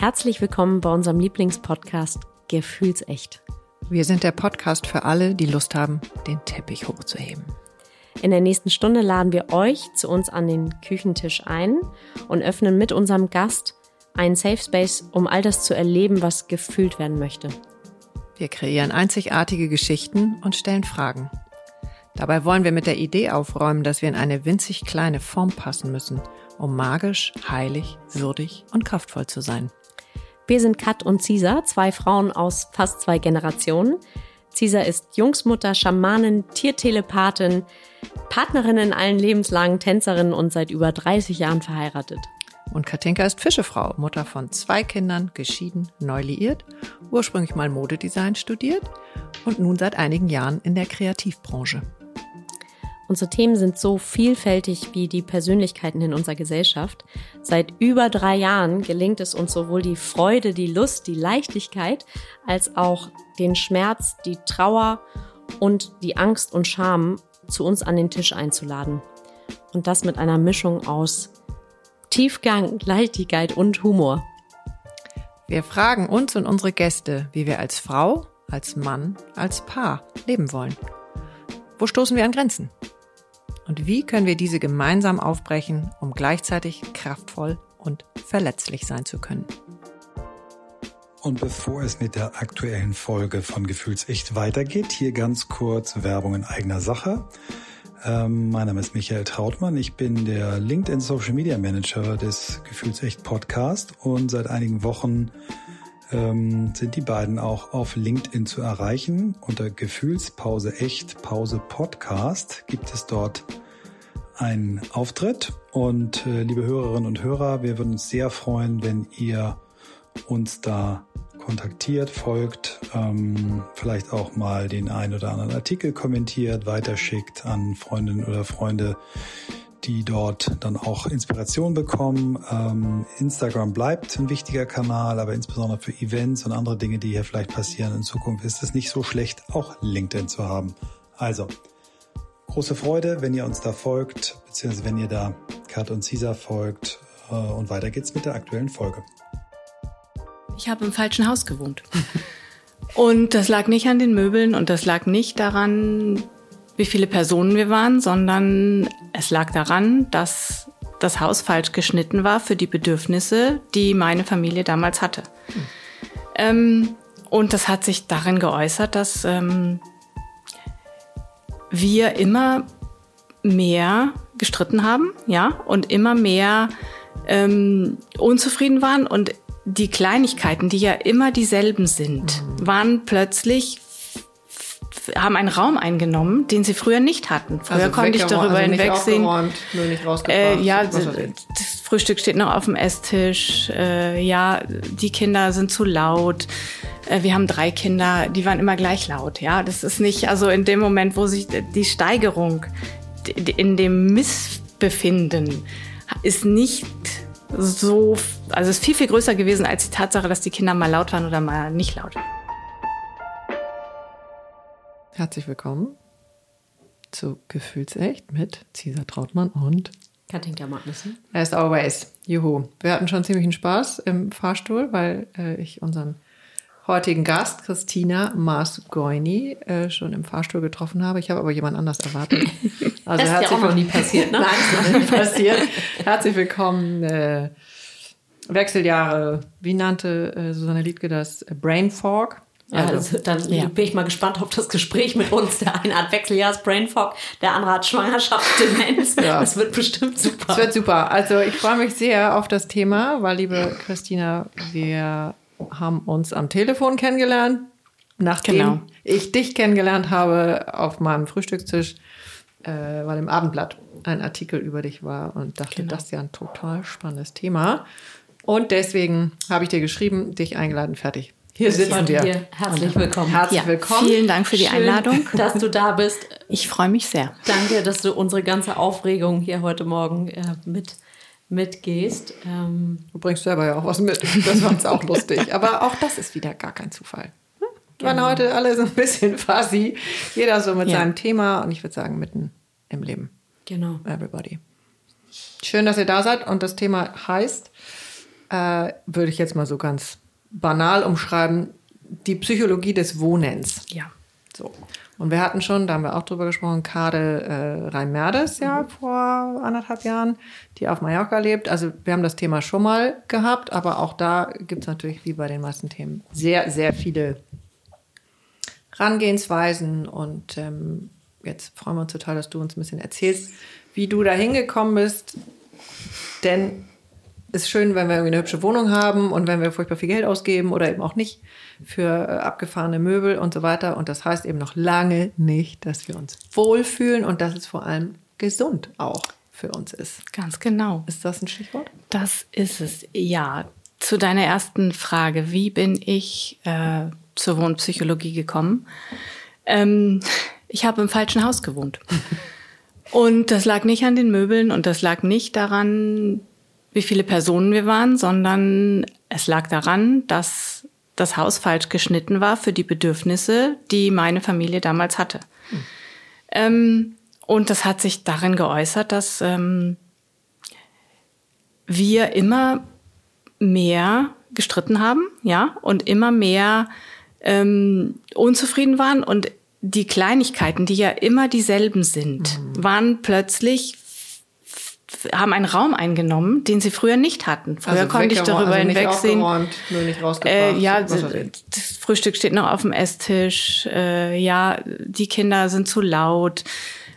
Herzlich willkommen bei unserem Lieblingspodcast Gefühlsecht. Wir sind der Podcast für alle, die Lust haben, den Teppich hochzuheben. In der nächsten Stunde laden wir euch zu uns an den Küchentisch ein und öffnen mit unserem Gast einen Safe Space, um all das zu erleben, was gefühlt werden möchte. Wir kreieren einzigartige Geschichten und stellen Fragen. Dabei wollen wir mit der Idee aufräumen, dass wir in eine winzig kleine Form passen müssen, um magisch, heilig, würdig und kraftvoll zu sein. Wir sind Kat und Cisa, zwei Frauen aus fast zwei Generationen. Cisa ist Jungsmutter, Schamanin, Tiertelepathin, Partnerin in allen lebenslangen Tänzerin und seit über 30 Jahren verheiratet. Und Katinka ist Fischefrau, Mutter von zwei Kindern, geschieden, neu liiert, ursprünglich mal Modedesign studiert und nun seit einigen Jahren in der Kreativbranche. Unsere Themen sind so vielfältig wie die Persönlichkeiten in unserer Gesellschaft. Seit über drei Jahren gelingt es uns sowohl die Freude, die Lust, die Leichtigkeit, als auch den Schmerz, die Trauer und die Angst und Scham zu uns an den Tisch einzuladen. Und das mit einer Mischung aus Tiefgang, Leichtigkeit und Humor. Wir fragen uns und unsere Gäste, wie wir als Frau, als Mann, als Paar leben wollen. Wo stoßen wir an Grenzen? Und wie können wir diese gemeinsam aufbrechen, um gleichzeitig kraftvoll und verletzlich sein zu können? Und bevor es mit der aktuellen Folge von Gefühlsecht weitergeht, hier ganz kurz Werbung in eigener Sache. Ähm, mein Name ist Michael Trautmann. Ich bin der LinkedIn Social Media Manager des Gefühlsecht Podcast und seit einigen Wochen ähm, sind die beiden auch auf LinkedIn zu erreichen. Unter Gefühlspause echt Pause Podcast gibt es dort einen Auftritt. Und äh, liebe Hörerinnen und Hörer, wir würden uns sehr freuen, wenn ihr uns da kontaktiert, folgt, ähm, vielleicht auch mal den ein oder anderen Artikel kommentiert, weiterschickt an Freundinnen oder Freunde, die dort dann auch Inspiration bekommen. Ähm, Instagram bleibt ein wichtiger Kanal, aber insbesondere für Events und andere Dinge, die hier vielleicht passieren in Zukunft, ist es nicht so schlecht, auch LinkedIn zu haben. Also, große Freude, wenn ihr uns da folgt, beziehungsweise wenn ihr da Kat und Caesar folgt. Äh, und weiter geht's mit der aktuellen Folge. Ich habe im falschen Haus gewohnt. Und das lag nicht an den Möbeln und das lag nicht daran, wie viele Personen wir waren, sondern es lag daran, dass das Haus falsch geschnitten war für die Bedürfnisse, die meine Familie damals hatte. Hm. Ähm, und das hat sich darin geäußert, dass ähm, wir immer mehr gestritten haben, ja, und immer mehr ähm, unzufrieden waren und die Kleinigkeiten, die ja immer dieselben sind, mhm. waren plötzlich haben einen Raum eingenommen, den sie früher nicht hatten. Früher also konnte ich darüber also hinwegsehen. Nur nicht äh, ja, das Frühstück steht noch auf dem Esstisch. Äh, ja, die Kinder sind zu laut. Äh, wir haben drei Kinder, die waren immer gleich laut. Ja, das ist nicht, also in dem Moment, wo sich die Steigerung in dem Missbefinden ist nicht so, also ist viel, viel größer gewesen als die Tatsache, dass die Kinder mal laut waren oder mal nicht laut. Herzlich willkommen zu Gefühlsecht mit Cesar Trautmann und Katinka Magnussen. As always. Juhu. Wir hatten schon ziemlichen Spaß im Fahrstuhl, weil äh, ich unseren heutigen Gast, Christina Maas-Goini, äh, schon im Fahrstuhl getroffen habe. Ich habe aber jemand anders erwartet. Also das ist ja auch noch nie passiert, ne? Nein, das ist noch nie passiert. herzlich willkommen. Äh, Wechseljahre, wie nannte äh, Susanne Liedke das? Brain Fog. Ja, also, dann ja. bin ich mal gespannt auf das Gespräch mit uns. Der eine hat Wechseljahrs Brain Fog, der andere hat Schwangerschaftsdemenz. Ja. Das wird bestimmt super. Das wird super. Also ich freue mich sehr auf das Thema, weil liebe Christina, wir haben uns am Telefon kennengelernt, nachdem genau. ich dich kennengelernt habe auf meinem Frühstückstisch, äh, weil im Abendblatt ein Artikel über dich war und dachte, genau. das ist ja ein total spannendes Thema. Und deswegen habe ich dir geschrieben, dich eingeladen, fertig. Hier sitzen wir. Herzlich willkommen. Herzlich ja, willkommen. Vielen Dank für die Schön, Einladung. Dass du da bist. Ich freue mich sehr. Danke, dass du unsere ganze Aufregung hier heute Morgen äh, mit mitgehst. Ähm du bringst selber ja auch was mit. Das war uns auch lustig. Aber auch das ist wieder gar kein Zufall. Wir genau. waren heute alle so ein bisschen fuzzy. Jeder so mit ja. seinem Thema und ich würde sagen mitten im Leben. Genau. Everybody. Schön, dass ihr da seid und das Thema heißt äh, würde ich jetzt mal so ganz banal umschreiben, die Psychologie des Wohnens. Ja. So. Und wir hatten schon, da haben wir auch drüber gesprochen, Kade äh, Rhein-Merdes ja mhm. vor anderthalb Jahren, die auf Mallorca lebt. Also wir haben das Thema schon mal gehabt, aber auch da gibt es natürlich, wie bei den meisten Themen, sehr, sehr viele Rangehensweisen. Und ähm, jetzt freuen wir uns total, dass du uns ein bisschen erzählst, wie du da hingekommen bist. Denn ist schön, wenn wir irgendwie eine hübsche Wohnung haben und wenn wir furchtbar viel Geld ausgeben oder eben auch nicht für äh, abgefahrene Möbel und so weiter. Und das heißt eben noch lange nicht, dass wir uns wohlfühlen und dass es vor allem gesund auch für uns ist. Ganz genau. Ist das ein Stichwort? Das ist es, ja. Zu deiner ersten Frage, wie bin ich äh, zur Wohnpsychologie gekommen? Ähm, ich habe im falschen Haus gewohnt. Und das lag nicht an den Möbeln und das lag nicht daran, wie viele Personen wir waren, sondern es lag daran, dass das Haus falsch geschnitten war für die Bedürfnisse, die meine Familie damals hatte. Mhm. Ähm, und das hat sich darin geäußert, dass ähm, wir immer mehr gestritten haben, ja, und immer mehr ähm, unzufrieden waren und die Kleinigkeiten, die ja immer dieselben sind, mhm. waren plötzlich haben einen Raum eingenommen, den sie früher nicht hatten. Früher also konnte ich darüber also hinwegsehen. Nur nicht äh, ja, das Frühstück steht noch auf dem Esstisch. Äh, ja, die Kinder sind zu laut.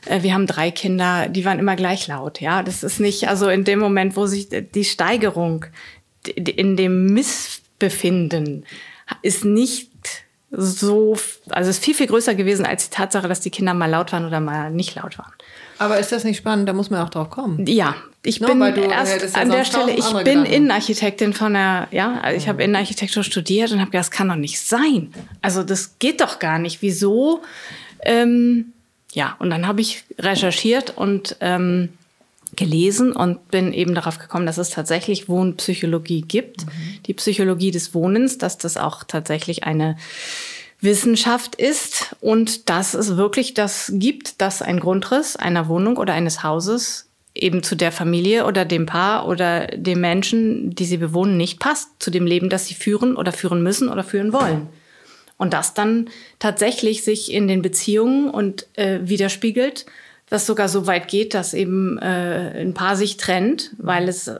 Äh, wir haben drei Kinder, die waren immer gleich laut. Ja, das ist nicht, also in dem Moment, wo sich die Steigerung in dem Missbefinden ist nicht so, also ist viel, viel größer gewesen als die Tatsache, dass die Kinder mal laut waren oder mal nicht laut waren. Aber ist das nicht spannend? Da muss man auch drauf kommen. Ja, ich no, bin erst an der Stelle, ich bin Gedanken. Innenarchitektin von der, ja, also ich habe Innenarchitektur studiert und habe gedacht, das kann doch nicht sein. Also das geht doch gar nicht. Wieso? Ähm, ja, und dann habe ich recherchiert und ähm, gelesen und bin eben darauf gekommen, dass es tatsächlich Wohnpsychologie gibt, mhm. die Psychologie des Wohnens, dass das auch tatsächlich eine Wissenschaft ist und dass es wirklich das gibt, dass ein Grundriss einer Wohnung oder eines Hauses eben zu der Familie oder dem Paar oder dem Menschen, die sie bewohnen, nicht passt, zu dem Leben, das sie führen oder führen müssen oder führen wollen. Und das dann tatsächlich sich in den Beziehungen und äh, widerspiegelt das sogar so weit geht, dass eben äh, ein Paar sich trennt, weil es,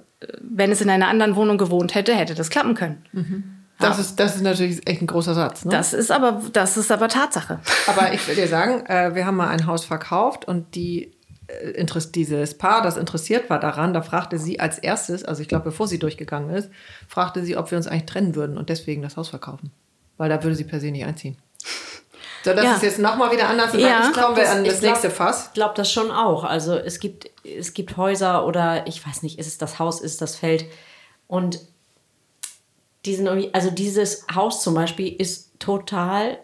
wenn es in einer anderen Wohnung gewohnt hätte, hätte das klappen können. Mhm. Das, ist, das ist natürlich echt ein großer Satz. Ne? Das, ist aber, das ist aber Tatsache. Aber ich will dir sagen, äh, wir haben mal ein Haus verkauft und die, äh, dieses Paar, das interessiert war daran, da fragte sie als erstes, also ich glaube, bevor sie durchgegangen ist, fragte sie, ob wir uns eigentlich trennen würden und deswegen das Haus verkaufen. Weil da würde sie per se nicht einziehen. So, das ja. ist jetzt nochmal wieder anders. Ja. Ich glaube, an das nächste Fass. Ich glaube das schon auch. Also es gibt, es gibt Häuser oder ich weiß nicht, ist es das Haus, ist es das Feld. Und diesen also dieses Haus zum Beispiel ist total,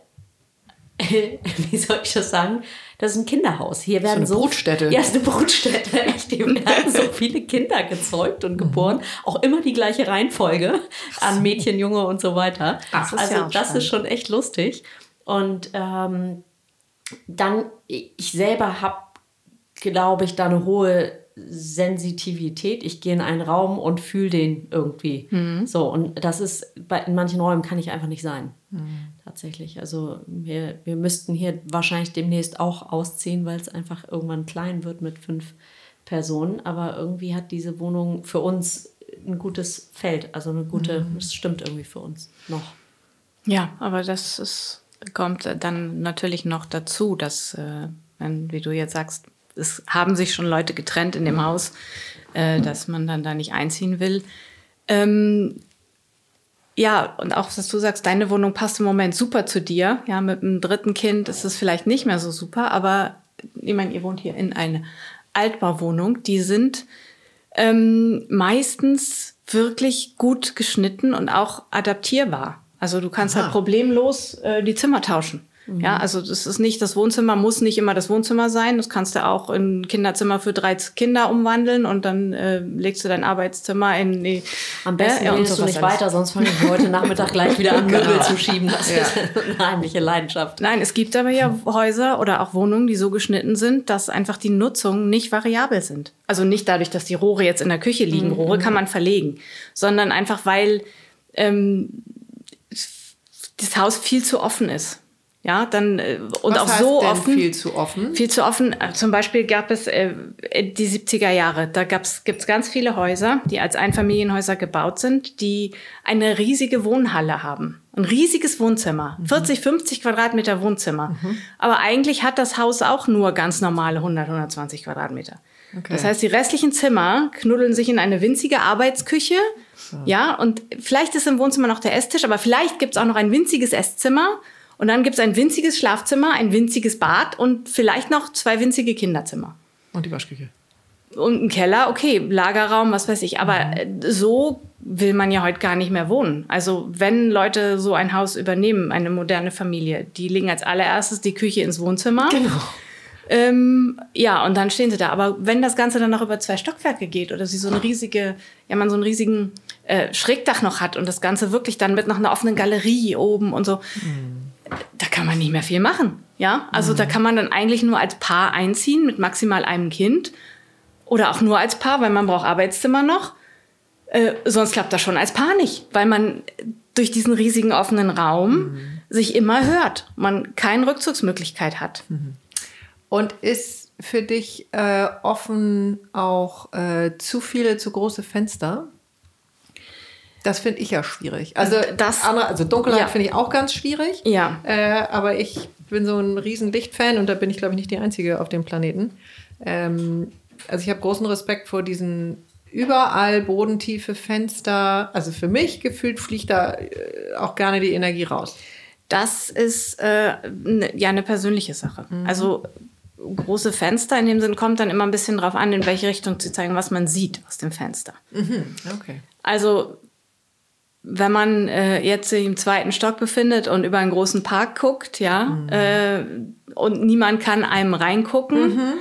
wie soll ich das sagen? Das ist ein Kinderhaus. Hier werden so. Eine Brutstätte. Ja, ist eine Brutstätte. Echt. Hier werden so viele Kinder gezeugt und geboren. Mhm. Auch immer die gleiche Reihenfolge an Mädchen, Junge und so weiter. Ach, das also, ja das ist schon echt lustig. Und ähm, dann, ich selber habe, glaube ich, da eine hohe Sensitivität. Ich gehe in einen Raum und fühle den irgendwie. Mhm. So, und das ist, bei, in manchen Räumen kann ich einfach nicht sein. Mhm. Tatsächlich. Also wir, wir müssten hier wahrscheinlich demnächst auch ausziehen, weil es einfach irgendwann klein wird mit fünf Personen. Aber irgendwie hat diese Wohnung für uns ein gutes Feld. Also eine gute, mhm. es stimmt irgendwie für uns noch. Ja, aber das ist kommt dann natürlich noch dazu, dass, äh, wenn, wie du jetzt sagst, es haben sich schon Leute getrennt in dem Haus, äh, dass man dann da nicht einziehen will. Ähm, ja, und auch, was du sagst, deine Wohnung passt im Moment super zu dir. Ja, mit einem dritten Kind ist es vielleicht nicht mehr so super, aber ich meine, ihr wohnt hier in einer Altbauwohnung. Die sind ähm, meistens wirklich gut geschnitten und auch adaptierbar. Also du kannst halt Aha. halt problemlos äh, die Zimmer tauschen. Mhm. Ja, also das ist nicht, das Wohnzimmer muss nicht immer das Wohnzimmer sein. Das kannst du auch in Kinderzimmer für drei Kinder umwandeln und dann äh, legst du dein Arbeitszimmer in die. Am besten äh, redest du nicht weiter, sonst fange ich heute Nachmittag gleich wieder an, Möbel genau. zu schieben. Das ja. ist eine heimliche Leidenschaft. Nein, es gibt aber ja Häuser oder auch Wohnungen, die so geschnitten sind, dass einfach die Nutzung nicht variabel sind. Also nicht dadurch, dass die Rohre jetzt in der Küche liegen. Mhm. Rohre kann man verlegen, sondern einfach, weil ähm, das Haus viel zu offen ist. Ja, dann äh, und Was auch so offen. Viel zu offen. Viel zu offen. Äh, zum Beispiel gab es äh, die 70er Jahre. Da gab's gibt's ganz viele Häuser, die als Einfamilienhäuser gebaut sind, die eine riesige Wohnhalle haben, ein riesiges Wohnzimmer, mhm. 40, 50 Quadratmeter Wohnzimmer. Mhm. Aber eigentlich hat das Haus auch nur ganz normale 100, 120 Quadratmeter. Okay. Das heißt, die restlichen Zimmer knuddeln sich in eine winzige Arbeitsküche. So. Ja, und vielleicht ist im Wohnzimmer noch der Esstisch, aber vielleicht gibt's auch noch ein winziges Esszimmer und dann gibt es ein winziges Schlafzimmer, ein winziges Bad und vielleicht noch zwei winzige Kinderzimmer. Und die Waschküche. Und ein Keller, okay, Lagerraum, was weiß ich. Aber mhm. so will man ja heute gar nicht mehr wohnen. Also wenn Leute so ein Haus übernehmen, eine moderne Familie, die legen als allererstes die Küche ins Wohnzimmer. Genau. Ähm, ja, und dann stehen sie da. Aber wenn das Ganze dann noch über zwei Stockwerke geht oder sie so eine riesige, ja, man so einen riesigen äh, Schrägdach noch hat und das Ganze wirklich dann mit noch einer offenen Galerie oben und so, mhm da kann man nicht mehr viel machen. Ja, also mhm. da kann man dann eigentlich nur als Paar einziehen mit maximal einem Kind oder auch nur als Paar, weil man braucht Arbeitszimmer noch. Äh, sonst klappt das schon als Paar nicht, weil man durch diesen riesigen offenen Raum mhm. sich immer hört, man keine Rückzugsmöglichkeit hat. Mhm. Und ist für dich äh, offen auch äh, zu viele, zu große Fenster? Das finde ich ja schwierig. Also das, andere, also Dunkelheit ja. finde ich auch ganz schwierig. Ja. Äh, aber ich bin so ein riesen Lichtfan und da bin ich, glaube ich, nicht die Einzige auf dem Planeten. Ähm, also ich habe großen Respekt vor diesen überall bodentiefe Fenster. Also für mich gefühlt fliegt da äh, auch gerne die Energie raus. Das ist äh, ne, ja eine persönliche Sache. Mhm. Also große Fenster in dem Sinn kommt dann immer ein bisschen drauf an, in welche Richtung zu zeigen, was man sieht aus dem Fenster. Mhm. Okay. Also wenn man äh, jetzt sich im zweiten Stock befindet und über einen großen Park guckt, ja, mhm. äh, und niemand kann einem reingucken, mhm.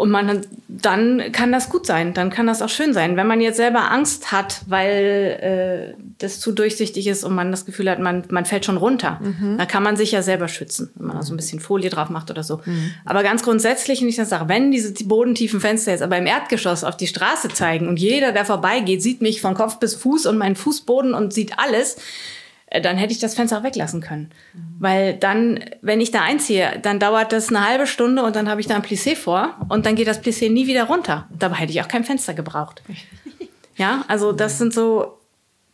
Und man, dann kann das gut sein, dann kann das auch schön sein. Wenn man jetzt selber Angst hat, weil äh, das zu durchsichtig ist und man das Gefühl hat, man, man fällt schon runter, mhm. dann kann man sich ja selber schützen, wenn man da so ein bisschen Folie drauf macht oder so. Mhm. Aber ganz grundsätzlich, wenn ich das sage, wenn diese die bodentiefen Fenster jetzt aber im Erdgeschoss auf die Straße zeigen und jeder, der vorbeigeht, sieht mich von Kopf bis Fuß und meinen Fußboden und sieht alles, dann hätte ich das Fenster auch weglassen können. Mhm. Weil dann, wenn ich da einziehe, dann dauert das eine halbe Stunde und dann habe ich da ein Plissé vor und dann geht das Plissé nie wieder runter. Dabei hätte ich auch kein Fenster gebraucht. Ja, also das sind so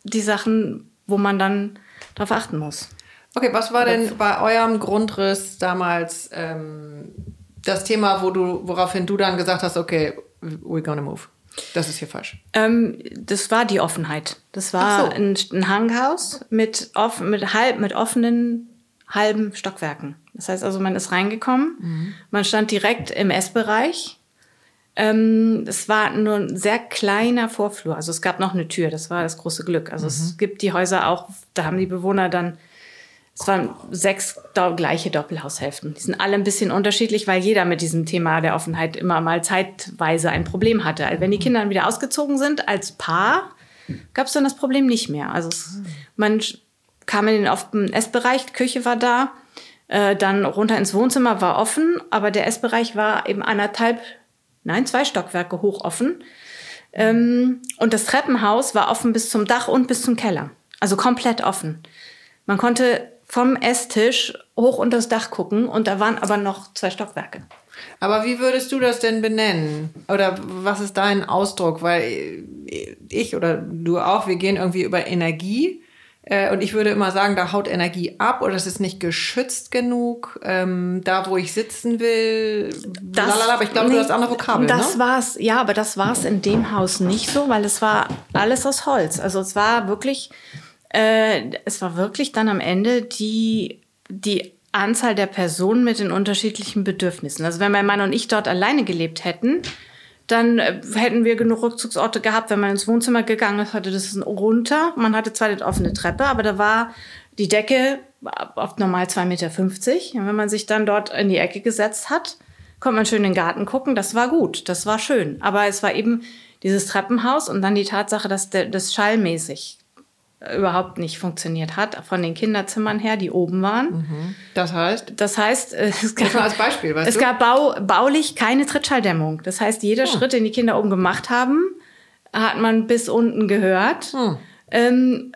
die Sachen, wo man dann darauf achten muss. Okay, was war denn bei eurem Grundriss damals ähm, das Thema, wo du, woraufhin du dann gesagt hast, okay, we're gonna move? Das ist hier falsch. Ähm, das war die Offenheit. Das war so. ein, ein Hanghaus mit, off, mit, halb, mit offenen halben Stockwerken. Das heißt also, man ist reingekommen, mhm. man stand direkt im Essbereich. Ähm, es war nur ein sehr kleiner Vorflur. Also es gab noch eine Tür, das war das große Glück. Also mhm. es gibt die Häuser auch, da haben die Bewohner dann es waren sechs gleiche Doppelhaushälften. Die sind alle ein bisschen unterschiedlich, weil jeder mit diesem Thema der Offenheit immer mal zeitweise ein Problem hatte. Also wenn die Kinder dann wieder ausgezogen sind als Paar, gab es dann das Problem nicht mehr. Also es, man kam in den Essbereich, Küche war da, äh, dann runter ins Wohnzimmer war offen, aber der Essbereich war eben anderthalb, nein, zwei Stockwerke hoch offen. Ähm, und das Treppenhaus war offen bis zum Dach und bis zum Keller. Also komplett offen. Man konnte vom Esstisch hoch unter das Dach gucken und da waren aber noch zwei Stockwerke. Aber wie würdest du das denn benennen? Oder was ist dein Ausdruck? Weil ich oder du auch, wir gehen irgendwie über Energie. Äh, und ich würde immer sagen, da haut Energie ab oder es ist nicht geschützt genug. Ähm, da, wo ich sitzen will. Das, lalala, aber ich glaube, nee, du hast andere Vokabeln. Das ne? war's, ja, aber das war es in dem Haus nicht so, weil es war alles aus Holz. Also es war wirklich äh, es war wirklich dann am Ende die, die Anzahl der Personen mit den unterschiedlichen Bedürfnissen. Also wenn mein Mann und ich dort alleine gelebt hätten, dann äh, hätten wir genug Rückzugsorte gehabt. Wenn man ins Wohnzimmer gegangen ist, hatte das runter. Man hatte zwar die offene Treppe, aber da war die Decke oft normal 2,50 Meter. Und wenn man sich dann dort in die Ecke gesetzt hat, konnte man schön in den Garten gucken. Das war gut, das war schön. Aber es war eben dieses Treppenhaus und dann die Tatsache, dass das schallmäßig überhaupt nicht funktioniert hat, von den Kinderzimmern her, die oben waren. Mhm. Das heißt? Das heißt, äh, es gab, als Beispiel, weißt es du? gab bau, baulich keine Trittschalldämmung. Das heißt, jeder oh. Schritt, den die Kinder oben gemacht haben, hat man bis unten gehört. Hm. Ähm,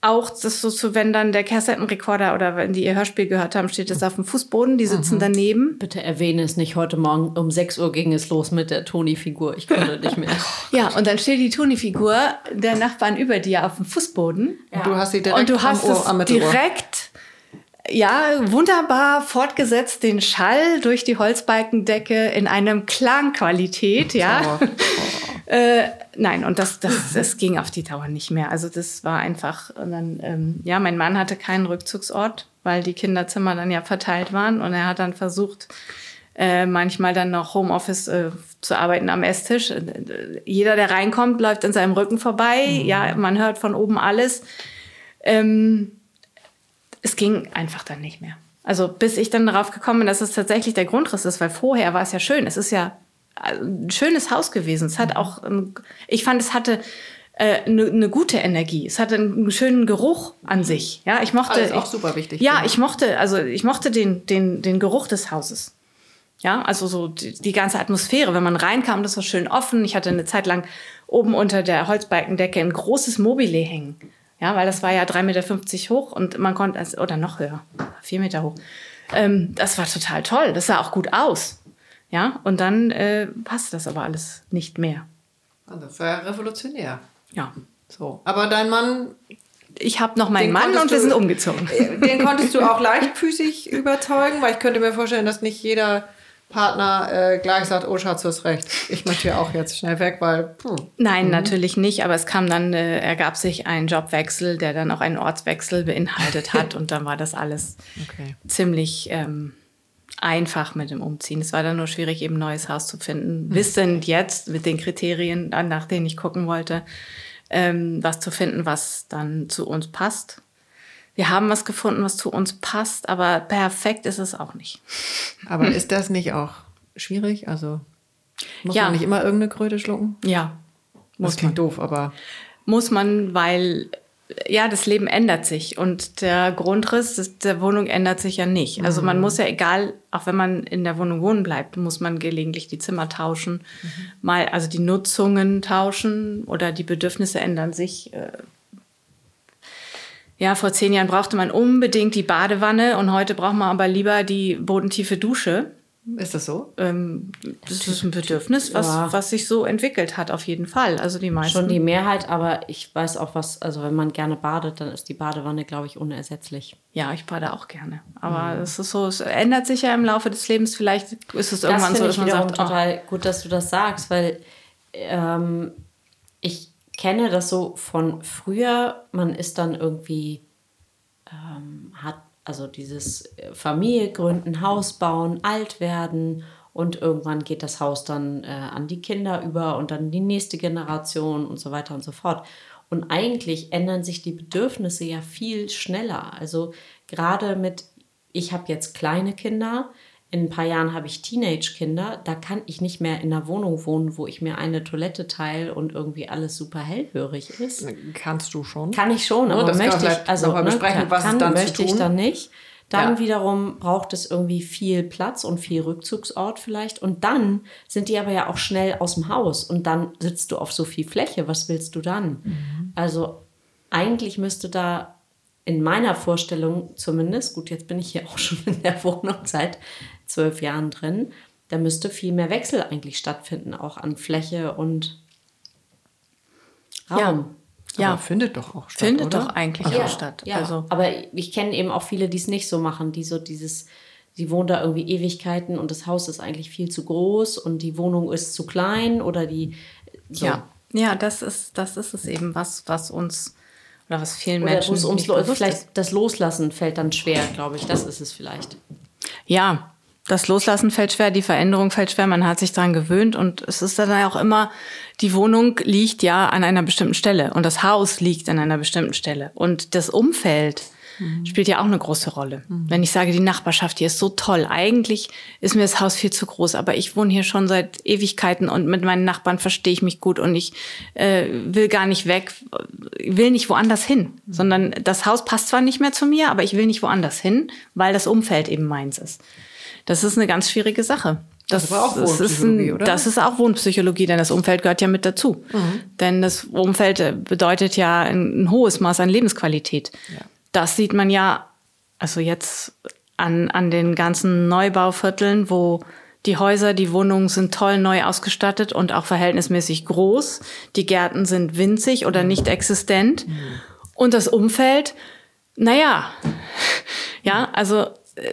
auch das so zu, wenn dann der Kassettenrekorder oder wenn die ihr Hörspiel gehört haben, steht das auf dem Fußboden, die sitzen mhm. daneben. Bitte erwähne es nicht, heute Morgen um 6 Uhr ging es los mit der Toni-Figur. Ich konnte nicht mehr. ja, und dann steht die Toni-Figur der Nachbarn über dir auf dem Fußboden. Ja. Du hast sie direkt und du hast am Ohr, am direkt ja, wunderbar fortgesetzt den Schall durch die Holzbalkendecke in einem Klangqualität, ja. Äh, nein, und das, das, das ging auf die Dauer nicht mehr. Also das war einfach, und dann, ähm, ja, mein Mann hatte keinen Rückzugsort, weil die Kinderzimmer dann ja verteilt waren und er hat dann versucht, äh, manchmal dann noch Homeoffice äh, zu arbeiten am Esstisch. Äh, jeder, der reinkommt, läuft in seinem Rücken vorbei. Mhm. Ja, man hört von oben alles. Ähm, es ging einfach dann nicht mehr. Also bis ich dann darauf gekommen bin, dass es tatsächlich der Grundriss ist, weil vorher war es ja schön. Es ist ja ein schönes Haus gewesen. Es hat auch, ich fand, es hatte eine, äh, eine gute Energie. Es hatte einen schönen Geruch an sich. Ja, ich mochte. Alles auch super wichtig. Ja, ich mochte, also ich mochte den, den, den Geruch des Hauses. Ja, also so die, die ganze Atmosphäre. Wenn man reinkam, das war schön offen. Ich hatte eine Zeit lang oben unter der Holzbalkendecke ein großes Mobile hängen. Ja, weil das war ja 3,50 Meter hoch und man konnte, oder noch höher, vier Meter hoch. Ähm, das war total toll. Das sah auch gut aus. Ja, und dann äh, passt das aber alles nicht mehr. Also das war ja revolutionär. Ja. So. Aber dein Mann. Ich habe noch meinen Mann und wir sind umgezogen. Äh, den konntest du auch leichtfüßig überzeugen, weil ich könnte mir vorstellen, dass nicht jeder Partner äh, gleich sagt, oh Schatz, du hast recht. Ich möchte ja auch jetzt schnell weg, weil. Puh. Nein, mhm. natürlich nicht. Aber es kam dann, äh, ergab sich ein Jobwechsel, der dann auch einen Ortswechsel beinhaltet hat. und dann war das alles okay. ziemlich ähm, einfach mit dem Umziehen. Es war dann nur schwierig, eben ein neues Haus zu finden. Mhm. Wissend jetzt mit den Kriterien, nach denen ich gucken wollte, ähm, was zu finden, was dann zu uns passt. Wir haben was gefunden, was zu uns passt, aber perfekt ist es auch nicht. Aber hm. ist das nicht auch schwierig? Also muss ja. man nicht immer irgendeine Kröte schlucken? Ja. Muss das klingt man. doof, aber. Muss man, weil ja, das Leben ändert sich und der Grundriss der Wohnung ändert sich ja nicht. Also man mhm. muss ja egal, auch wenn man in der Wohnung wohnen bleibt, muss man gelegentlich die Zimmer tauschen, mhm. mal also die Nutzungen tauschen oder die Bedürfnisse ändern sich. Ja, vor zehn Jahren brauchte man unbedingt die Badewanne und heute braucht man aber lieber die bodentiefe Dusche. Ist das so? Ähm, das ist ein Bedürfnis, was, ja. was sich so entwickelt hat, auf jeden Fall. Also die meisten. Schon die Mehrheit, aber ich weiß auch was, also wenn man gerne badet, dann ist die Badewanne, glaube ich, unersetzlich. Ja, ich bade auch gerne. Aber mhm. es ist so, es ändert sich ja im Laufe des Lebens. Vielleicht ist es irgendwann das so, dass man sagt. total oh. gut, dass du das sagst, weil ähm, ich kenne das so von früher, man ist dann irgendwie, ähm, hat also dieses äh, Familie gründen, Haus bauen, alt werden und irgendwann geht das Haus dann äh, an die Kinder über und dann die nächste Generation und so weiter und so fort. Und eigentlich ändern sich die Bedürfnisse ja viel schneller. Also gerade mit, ich habe jetzt kleine Kinder, in ein paar Jahren habe ich Teenage-Kinder, da kann ich nicht mehr in einer Wohnung wohnen, wo ich mir eine Toilette teile und irgendwie alles super hellhörig ist. Kannst du schon? Kann ich schon, aber das möchte ich, also ne, besprechen, was kann, dann möchte ich dann nicht. Dann ja. wiederum braucht es irgendwie viel Platz und viel Rückzugsort vielleicht. Und dann sind die aber ja auch schnell aus dem Haus und dann sitzt du auf so viel Fläche. Was willst du dann? Mhm. Also eigentlich müsste da in meiner Vorstellung zumindest, gut, jetzt bin ich hier auch schon in der Wohnung seit zwölf Jahren drin, da müsste viel mehr Wechsel eigentlich stattfinden, auch an Fläche und Raum. Ja, aber findet doch auch statt. Findet oder? doch eigentlich ja, auch statt. Ja, also. aber ich kenne eben auch viele, die es nicht so machen, die so dieses, sie wohnen da irgendwie Ewigkeiten und das Haus ist eigentlich viel zu groß und die Wohnung ist zu klein oder die. So. Ja, ja, das ist, das ist es eben, was, was uns oder was vielen oder Menschen. Uns, vielleicht ist. das Loslassen fällt dann schwer, glaube ich. Das ist es vielleicht. Ja, das Loslassen fällt schwer, die Veränderung fällt schwer, man hat sich daran gewöhnt und es ist dann auch immer, die Wohnung liegt ja an einer bestimmten Stelle und das Haus liegt an einer bestimmten Stelle und das Umfeld mhm. spielt ja auch eine große Rolle. Mhm. Wenn ich sage, die Nachbarschaft hier ist so toll, eigentlich ist mir das Haus viel zu groß, aber ich wohne hier schon seit Ewigkeiten und mit meinen Nachbarn verstehe ich mich gut und ich äh, will gar nicht weg, will nicht woanders hin, mhm. sondern das Haus passt zwar nicht mehr zu mir, aber ich will nicht woanders hin, weil das Umfeld eben meins ist. Das ist eine ganz schwierige Sache. Das, das, auch das ist ein, oder? Das ist auch Wohnpsychologie, denn das Umfeld gehört ja mit dazu. Mhm. Denn das Umfeld bedeutet ja ein, ein hohes Maß an Lebensqualität. Ja. Das sieht man ja, also jetzt an, an den ganzen Neubauvierteln, wo die Häuser, die Wohnungen sind toll neu ausgestattet und auch verhältnismäßig groß. Die Gärten sind winzig oder nicht existent. Mhm. Und das Umfeld, naja, ja, also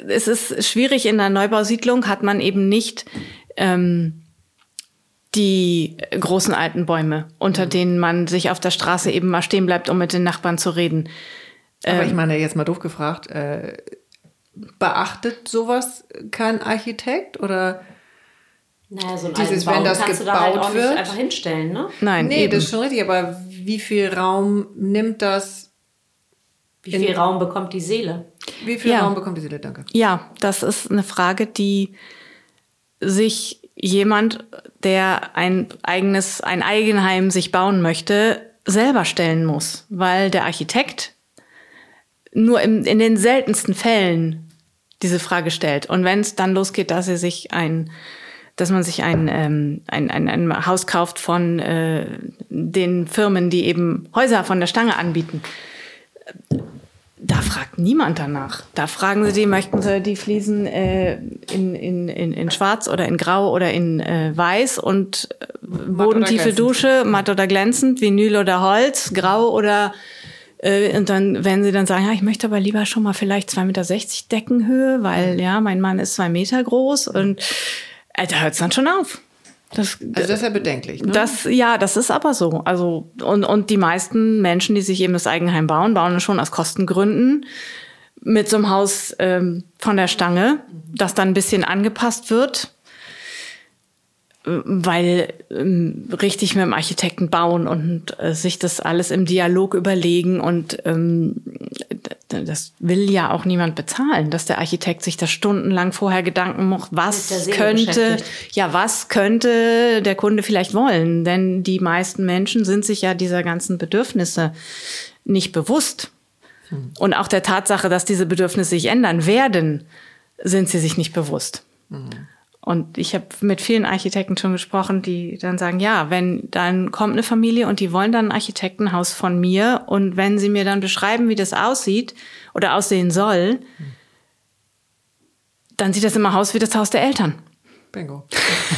es ist schwierig in der Neubausiedlung, hat man eben nicht ähm, die großen alten Bäume, unter mhm. denen man sich auf der Straße eben mal stehen bleibt, um mit den Nachbarn zu reden. Aber ähm, ich meine, jetzt mal doof gefragt, äh, beachtet sowas kein Architekt oder? Naja, so ein dieses, wenn das gebaut da halt wird, einfach hinstellen, ne? Nein, nee, eben. das ist schon richtig. Aber wie viel Raum nimmt das? Wie viel Raum bekommt die Seele? Wie viel ja. Raum bekommt die Seele? Danke. Ja, das ist eine Frage, die sich jemand, der ein eigenes, ein Eigenheim sich bauen möchte, selber stellen muss, weil der Architekt nur im, in den seltensten Fällen diese Frage stellt. Und wenn es dann losgeht, dass er sich ein dass man sich ein, ähm, ein, ein, ein Haus kauft von äh, den Firmen, die eben Häuser von der Stange anbieten da fragt niemand danach. Da fragen sie die, möchten sie die Fliesen äh, in, in, in, in schwarz oder in grau oder in äh, weiß und äh, bodentiefe Dusche, matt oder glänzend, Vinyl oder Holz, grau oder äh, und dann, wenn sie dann sagen, ja, ich möchte aber lieber schon mal vielleicht 2,60 Meter Deckenhöhe, weil ja, mein Mann ist zwei Meter groß und äh, da hört es dann schon auf. Das, also das ist ja bedenklich. Ne? Das, ja, das ist aber so. Also und, und die meisten Menschen, die sich eben das Eigenheim bauen, bauen es schon aus Kostengründen mit so einem Haus ähm, von der Stange, das dann ein bisschen angepasst wird weil ähm, richtig mit dem Architekten bauen und äh, sich das alles im Dialog überlegen und ähm, das will ja auch niemand bezahlen, dass der Architekt sich da stundenlang vorher Gedanken macht, was könnte, ja, was könnte der Kunde vielleicht wollen, denn die meisten Menschen sind sich ja dieser ganzen Bedürfnisse nicht bewusst. Hm. Und auch der Tatsache, dass diese Bedürfnisse sich ändern werden, sind sie sich nicht bewusst. Hm. Und ich habe mit vielen Architekten schon gesprochen, die dann sagen, ja, wenn dann kommt eine Familie und die wollen dann ein Architektenhaus von mir und wenn sie mir dann beschreiben, wie das aussieht oder aussehen soll, dann sieht das immer aus wie das Haus der Eltern. Bingo.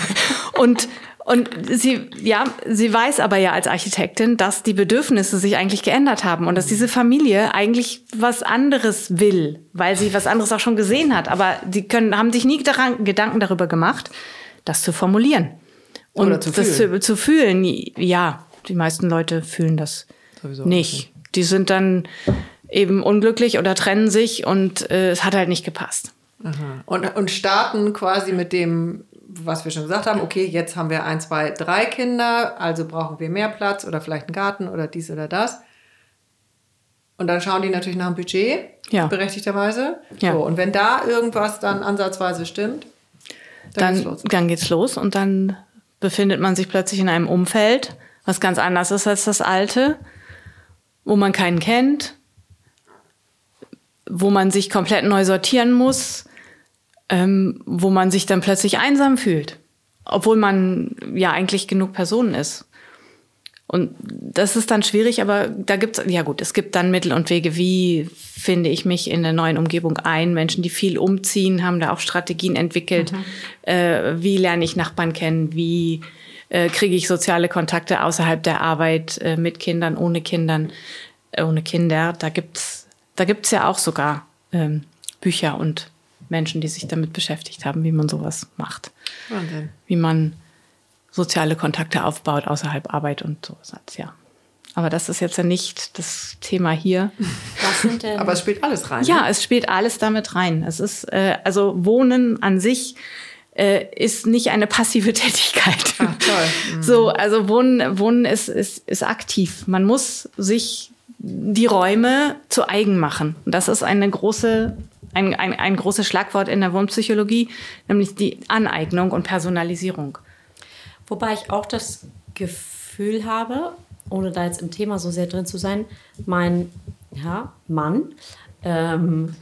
und und sie, ja, sie weiß aber ja als Architektin, dass die Bedürfnisse sich eigentlich geändert haben und dass diese Familie eigentlich was anderes will, weil sie was anderes auch schon gesehen hat. Aber die können, haben sich nie daran, Gedanken darüber gemacht, das zu formulieren. Und Oder zu das fühlen. Zu, zu fühlen. Ja, die meisten Leute fühlen das Sowieso nicht. Die sind dann eben unglücklich oder trennen sich und äh, es hat halt nicht gepasst. Aha. Und, und starten quasi mit dem was wir schon gesagt haben, okay, jetzt haben wir ein, zwei, drei Kinder, also brauchen wir mehr Platz oder vielleicht einen Garten oder dies oder das. Und dann schauen die natürlich nach dem Budget, ja. berechtigterweise. Ja. So, und wenn da irgendwas dann ansatzweise stimmt, dann, dann geht's los. Dann geht's los und dann befindet man sich plötzlich in einem Umfeld, was ganz anders ist als das alte, wo man keinen kennt, wo man sich komplett neu sortieren muss, ähm, wo man sich dann plötzlich einsam fühlt, obwohl man ja eigentlich genug Personen ist. Und das ist dann schwierig, aber da gibt's ja gut, es gibt dann Mittel und Wege, wie finde ich mich in der neuen Umgebung ein. Menschen, die viel umziehen, haben da auch Strategien entwickelt. Mhm. Äh, wie lerne ich Nachbarn kennen? Wie äh, kriege ich soziale Kontakte außerhalb der Arbeit äh, mit Kindern, ohne Kindern, äh, ohne Kinder? Da gibt's, da gibt's ja auch sogar ähm, Bücher und Menschen, die sich damit beschäftigt haben, wie man sowas macht. Wahnsinn. Wie man soziale Kontakte aufbaut außerhalb Arbeit und sowas. Ja. Aber das ist jetzt ja nicht das Thema hier. Was sind denn? Aber es spielt alles rein. Ja, ne? es spielt alles damit rein. Es ist äh, also Wohnen an sich äh, ist nicht eine passive Tätigkeit. Ach, toll. Mhm. So, also Wohnen, Wohnen ist, ist, ist aktiv. Man muss sich die Räume zu eigen machen. Das ist eine große, ein, ein, ein großes Schlagwort in der Wohnpsychologie, nämlich die Aneignung und Personalisierung. Wobei ich auch das Gefühl habe, ohne da jetzt im Thema so sehr drin zu sein, mein ja, Mann ähm,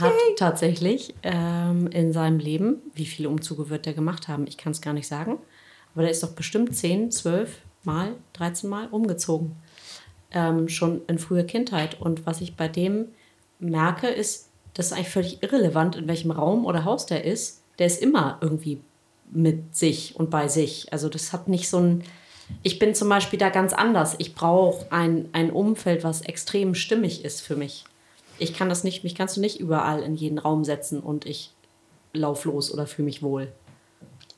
hat tatsächlich ähm, in seinem Leben, wie viele Umzüge wird er gemacht haben, ich kann es gar nicht sagen, aber der ist doch bestimmt 10, 12 Mal, 13 Mal umgezogen. Ähm, schon in früher Kindheit. Und was ich bei dem merke, ist, das ist eigentlich völlig irrelevant, in welchem Raum oder Haus der ist. Der ist immer irgendwie mit sich und bei sich. Also das hat nicht so ein. Ich bin zum Beispiel da ganz anders. Ich brauche ein, ein Umfeld, was extrem stimmig ist für mich. Ich kann das nicht, mich kannst du nicht überall in jeden Raum setzen und ich lauf los oder fühle mich wohl.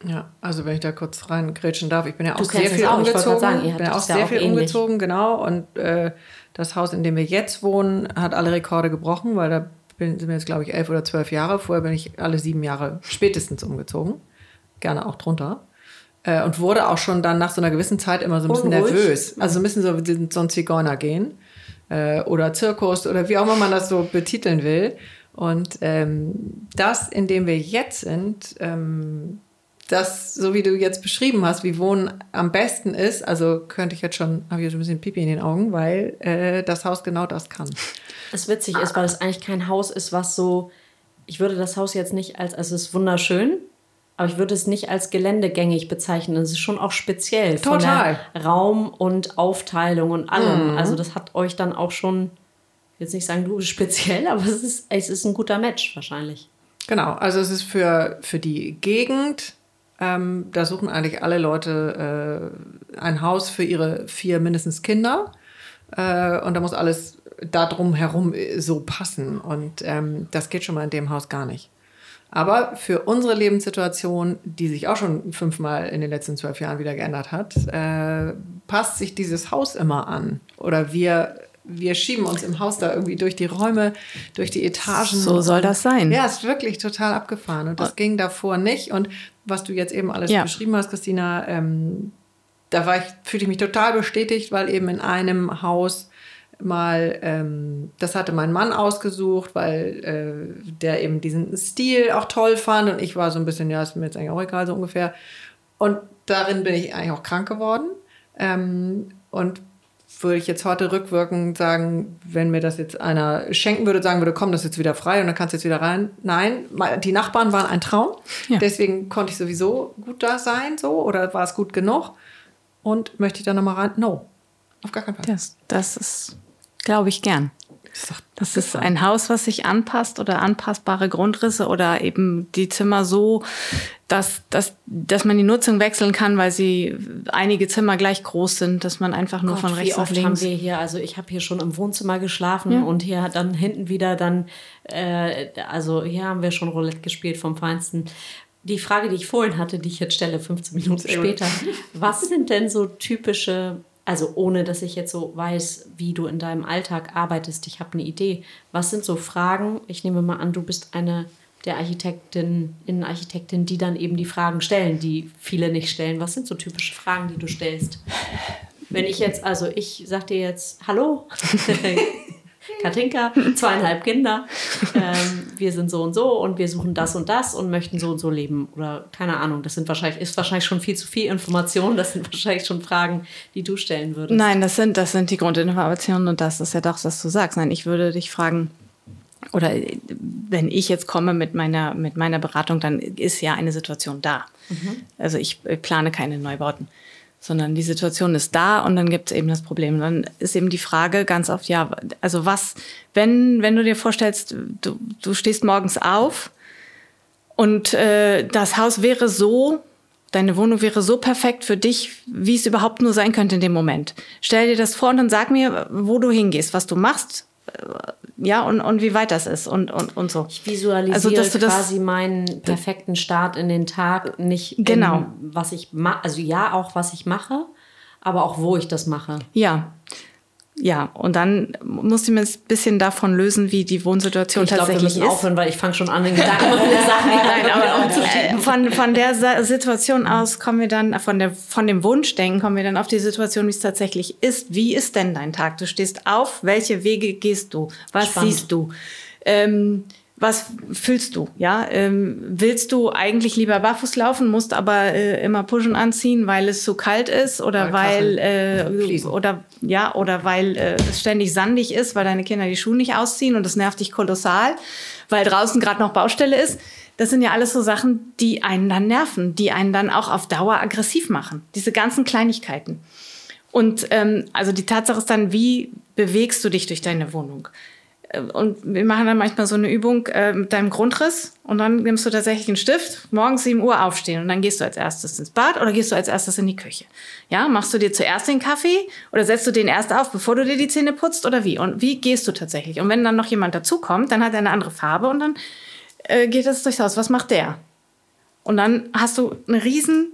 Ja, also wenn ich da kurz reingrätschen darf, ich bin ja auch sehr viel auch. umgezogen. Sagen, ich bin auch sehr auch viel ähnlich. umgezogen, genau. Und äh, das Haus, in dem wir jetzt wohnen, hat alle Rekorde gebrochen, weil da bin, sind wir jetzt, glaube ich, elf oder zwölf Jahre. Vorher bin ich alle sieben Jahre spätestens umgezogen. Gerne auch drunter. Äh, und wurde auch schon dann nach so einer gewissen Zeit immer so ein bisschen Unruhig. nervös. Also ein bisschen so so ein Zigeuner gehen. Äh, oder Zirkus oder wie auch immer man das so betiteln will. Und ähm, das, in dem wir jetzt sind, ähm, das, so wie du jetzt beschrieben hast, wie Wohnen am besten ist, also könnte ich jetzt schon, habe ich jetzt ein bisschen Pipi in den Augen, weil äh, das Haus genau das kann. Es witzig ist, weil es eigentlich kein Haus ist, was so, ich würde das Haus jetzt nicht als, also es ist wunderschön, aber ich würde es nicht als geländegängig bezeichnen. Es ist schon auch speziell Total. von Raum und Aufteilung und allem. Mhm. Also das hat euch dann auch schon, ich will jetzt nicht sagen, du bist speziell, aber es ist, es ist ein guter Match wahrscheinlich. Genau, also es ist für, für die Gegend ähm, da suchen eigentlich alle Leute äh, ein Haus für ihre vier mindestens Kinder. Äh, und da muss alles darum herum so passen. Und ähm, das geht schon mal in dem Haus gar nicht. Aber für unsere Lebenssituation, die sich auch schon fünfmal in den letzten zwölf Jahren wieder geändert hat, äh, passt sich dieses Haus immer an. Oder wir wir schieben uns im Haus da irgendwie durch die Räume, durch die Etagen. So soll das sein. Ja, ist wirklich total abgefahren. Und das und ging davor nicht. Und was du jetzt eben alles ja. beschrieben hast, Christina, ähm, da war ich, fühlte ich mich total bestätigt, weil eben in einem Haus mal, ähm, das hatte mein Mann ausgesucht, weil äh, der eben diesen Stil auch toll fand und ich war so ein bisschen, ja, ist mir jetzt eigentlich auch egal, so ungefähr. Und darin bin ich eigentlich auch krank geworden. Ähm, und würde ich jetzt heute rückwirkend sagen, wenn mir das jetzt einer schenken würde, sagen würde, komm, das ist jetzt wieder frei und dann kannst du jetzt wieder rein. Nein, die Nachbarn waren ein Traum. Ja. Deswegen konnte ich sowieso gut da sein, so, oder war es gut genug? Und möchte ich da nochmal rein? No. Auf gar keinen Fall. Das, das ist, glaube ich, gern. Das ist ein Haus, was sich anpasst oder anpassbare Grundrisse oder eben die Zimmer so, dass, dass, dass man die Nutzung wechseln kann, weil sie einige Zimmer gleich groß sind, dass man einfach nur Gott, von rechts auf links. haben wir hier, also ich habe hier schon im Wohnzimmer geschlafen ja. und hier dann hinten wieder dann, äh, also hier haben wir schon Roulette gespielt vom Feinsten. Die Frage, die ich vorhin hatte, die ich jetzt stelle, 15 Minuten später, was sind denn so typische also ohne dass ich jetzt so weiß, wie du in deinem Alltag arbeitest, ich habe eine Idee. Was sind so Fragen? Ich nehme mal an, du bist eine der Architektin, Innenarchitektin, die dann eben die Fragen stellen, die viele nicht stellen. Was sind so typische Fragen, die du stellst? Wenn ich jetzt, also ich sag dir jetzt, hallo, Katinka, zweieinhalb Kinder. Ähm, wir sind so und so und wir suchen das und das und möchten so und so leben. Oder keine Ahnung, das sind wahrscheinlich, ist wahrscheinlich schon viel zu viel Information. Das sind wahrscheinlich schon Fragen, die du stellen würdest. Nein, das sind, das sind die Grundinformationen und das ist ja doch, was du sagst. Nein, ich würde dich fragen, oder wenn ich jetzt komme mit meiner, mit meiner Beratung, dann ist ja eine Situation da. Mhm. Also ich plane keine Neubauten sondern die Situation ist da und dann gibt es eben das Problem. Dann ist eben die Frage ganz oft, ja, also was, wenn, wenn du dir vorstellst, du, du stehst morgens auf und äh, das Haus wäre so, deine Wohnung wäre so perfekt für dich, wie es überhaupt nur sein könnte in dem Moment. Stell dir das vor und dann sag mir, wo du hingehst, was du machst, ja, und, und wie weit das ist und, und, und so. Ich visualisiere also, dass du quasi meinen perfekten Start in den Tag, nicht genau. In, was ich mache, also ja, auch was ich mache, aber auch wo ich das mache. Ja. Ja, und dann musste ich mir ein bisschen davon lösen, wie die Wohnsituation ich tatsächlich glaub, wir müssen ist. aufhören, weil ich fange schon an, den Gedanken Sachen Nein, aber äh, von, von der Situation aus kommen wir dann, von, der, von dem Wunschdenken kommen wir dann auf die Situation, wie es tatsächlich ist. Wie ist denn dein Tag? Du stehst auf, welche Wege gehst du? Was Spannend. siehst du? Ähm, was fühlst du? Ja, ähm, willst du eigentlich lieber barfuß laufen, musst aber äh, immer Pushen anziehen, weil es zu kalt ist oder weil, weil äh, oder ja oder weil äh, es ständig sandig ist, weil deine Kinder die Schuhe nicht ausziehen und das nervt dich kolossal, weil draußen gerade noch Baustelle ist. Das sind ja alles so Sachen, die einen dann nerven, die einen dann auch auf Dauer aggressiv machen. Diese ganzen Kleinigkeiten. Und ähm, also die Tatsache ist dann, wie bewegst du dich durch deine Wohnung? Und wir machen dann manchmal so eine Übung äh, mit deinem Grundriss und dann nimmst du tatsächlich einen Stift, morgens 7 Uhr aufstehen und dann gehst du als erstes ins Bad oder gehst du als erstes in die Küche. Ja, machst du dir zuerst den Kaffee oder setzt du den erst auf, bevor du dir die Zähne putzt oder wie? Und wie gehst du tatsächlich? Und wenn dann noch jemand dazukommt, dann hat er eine andere Farbe und dann äh, geht das durchs Haus. Was macht der? Und dann hast du einen riesen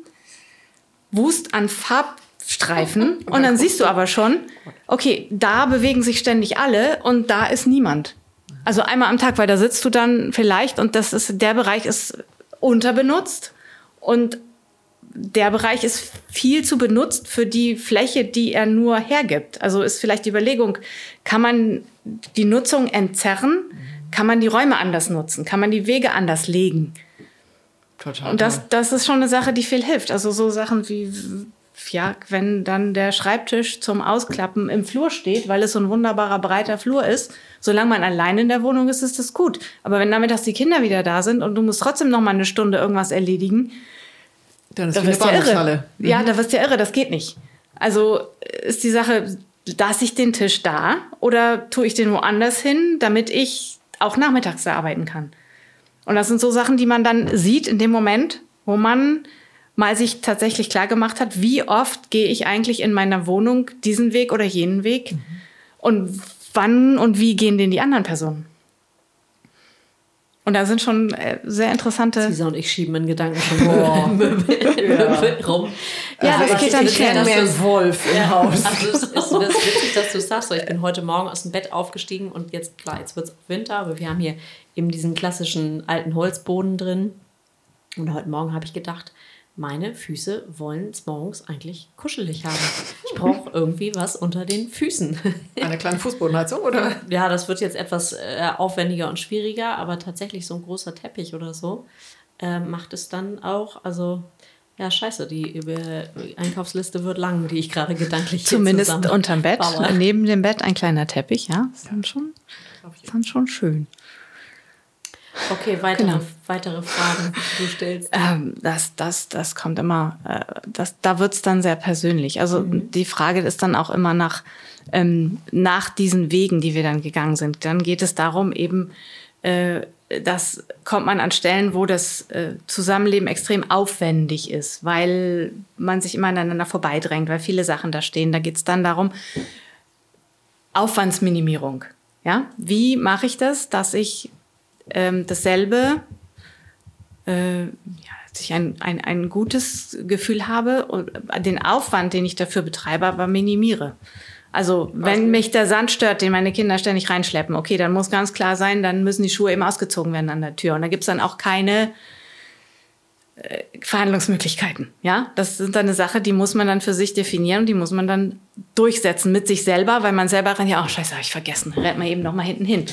Wust an Farb Streifen und dann siehst du aber schon, okay, da bewegen sich ständig alle und da ist niemand. Also einmal am Tag, weil da sitzt du dann vielleicht und das ist, der Bereich ist unterbenutzt und der Bereich ist viel zu benutzt für die Fläche, die er nur hergibt. Also ist vielleicht die Überlegung, kann man die Nutzung entzerren? Kann man die Räume anders nutzen? Kann man die Wege anders legen? Total. Und das, das ist schon eine Sache, die viel hilft. Also so Sachen wie ja, wenn dann der Schreibtisch zum Ausklappen im Flur steht, weil es so ein wunderbarer breiter Flur ist, solange man allein in der Wohnung ist, ist das gut. Aber wenn damit dass die Kinder wieder da sind und du musst trotzdem noch mal eine Stunde irgendwas erledigen, dann ist da wirst du irre. Mhm. Ja, da wirst du ja irre, das geht nicht. Also ist die Sache, lasse ich den Tisch da oder tue ich den woanders hin, damit ich auch nachmittags da arbeiten kann? Und das sind so Sachen, die man dann sieht in dem Moment, wo man mal sich tatsächlich klar gemacht hat, wie oft gehe ich eigentlich in meiner Wohnung diesen Weg oder jenen Weg mhm. und wann und wie gehen denn die anderen Personen. Und da sind schon äh, sehr interessante. Lisa und ich schieben in Gedanken schon oh. Möbel, ja. rum. Ja, also, das geht dann schnell. mehr ein Wolf im ja. Haus. Also es ist, das ist witzig, dass du es sagst. Ich bin heute Morgen aus dem Bett aufgestiegen und jetzt, klar, jetzt wird es Winter, aber wir haben hier eben diesen klassischen alten Holzboden drin. Und heute Morgen habe ich gedacht, meine Füße wollen es morgens eigentlich kuschelig haben. Ich brauche irgendwie was unter den Füßen. Eine kleine Fußbodenheizung, oder? Ja, das wird jetzt etwas äh, aufwendiger und schwieriger, aber tatsächlich so ein großer Teppich oder so äh, macht es dann auch. Also, ja, scheiße, die Einkaufsliste wird lang, die ich gerade gedanklich Zumindest unterm Bett, baue. neben dem Bett ein kleiner Teppich, ja. Ist dann schon, ist dann schon schön. Okay, weitere, genau. weitere Fragen, die du stellst. Ähm, das, das, das kommt immer, äh, das, da wird's dann sehr persönlich. Also mhm. die Frage ist dann auch immer nach, ähm, nach diesen Wegen, die wir dann gegangen sind. Dann geht es darum, eben, äh, das kommt man an Stellen, wo das äh, Zusammenleben extrem aufwendig ist, weil man sich immer aneinander vorbeidrängt, weil viele Sachen da stehen. Da geht's dann darum, Aufwandsminimierung. Ja, wie mache ich das, dass ich ähm, dasselbe, äh, ja, dass ich ein, ein, ein gutes Gefühl habe und den Aufwand, den ich dafür betreibe, aber minimiere. Also wenn mich der Sand stört, den meine Kinder ständig reinschleppen, okay, dann muss ganz klar sein, dann müssen die Schuhe eben ausgezogen werden an der Tür. Und da gibt's dann auch keine äh, Verhandlungsmöglichkeiten. Ja, das ist dann eine Sache, die muss man dann für sich definieren und die muss man dann durchsetzen mit sich selber, weil man selber rennt ja, oh scheiße, habe ich vergessen, rennt man eben noch mal hinten hin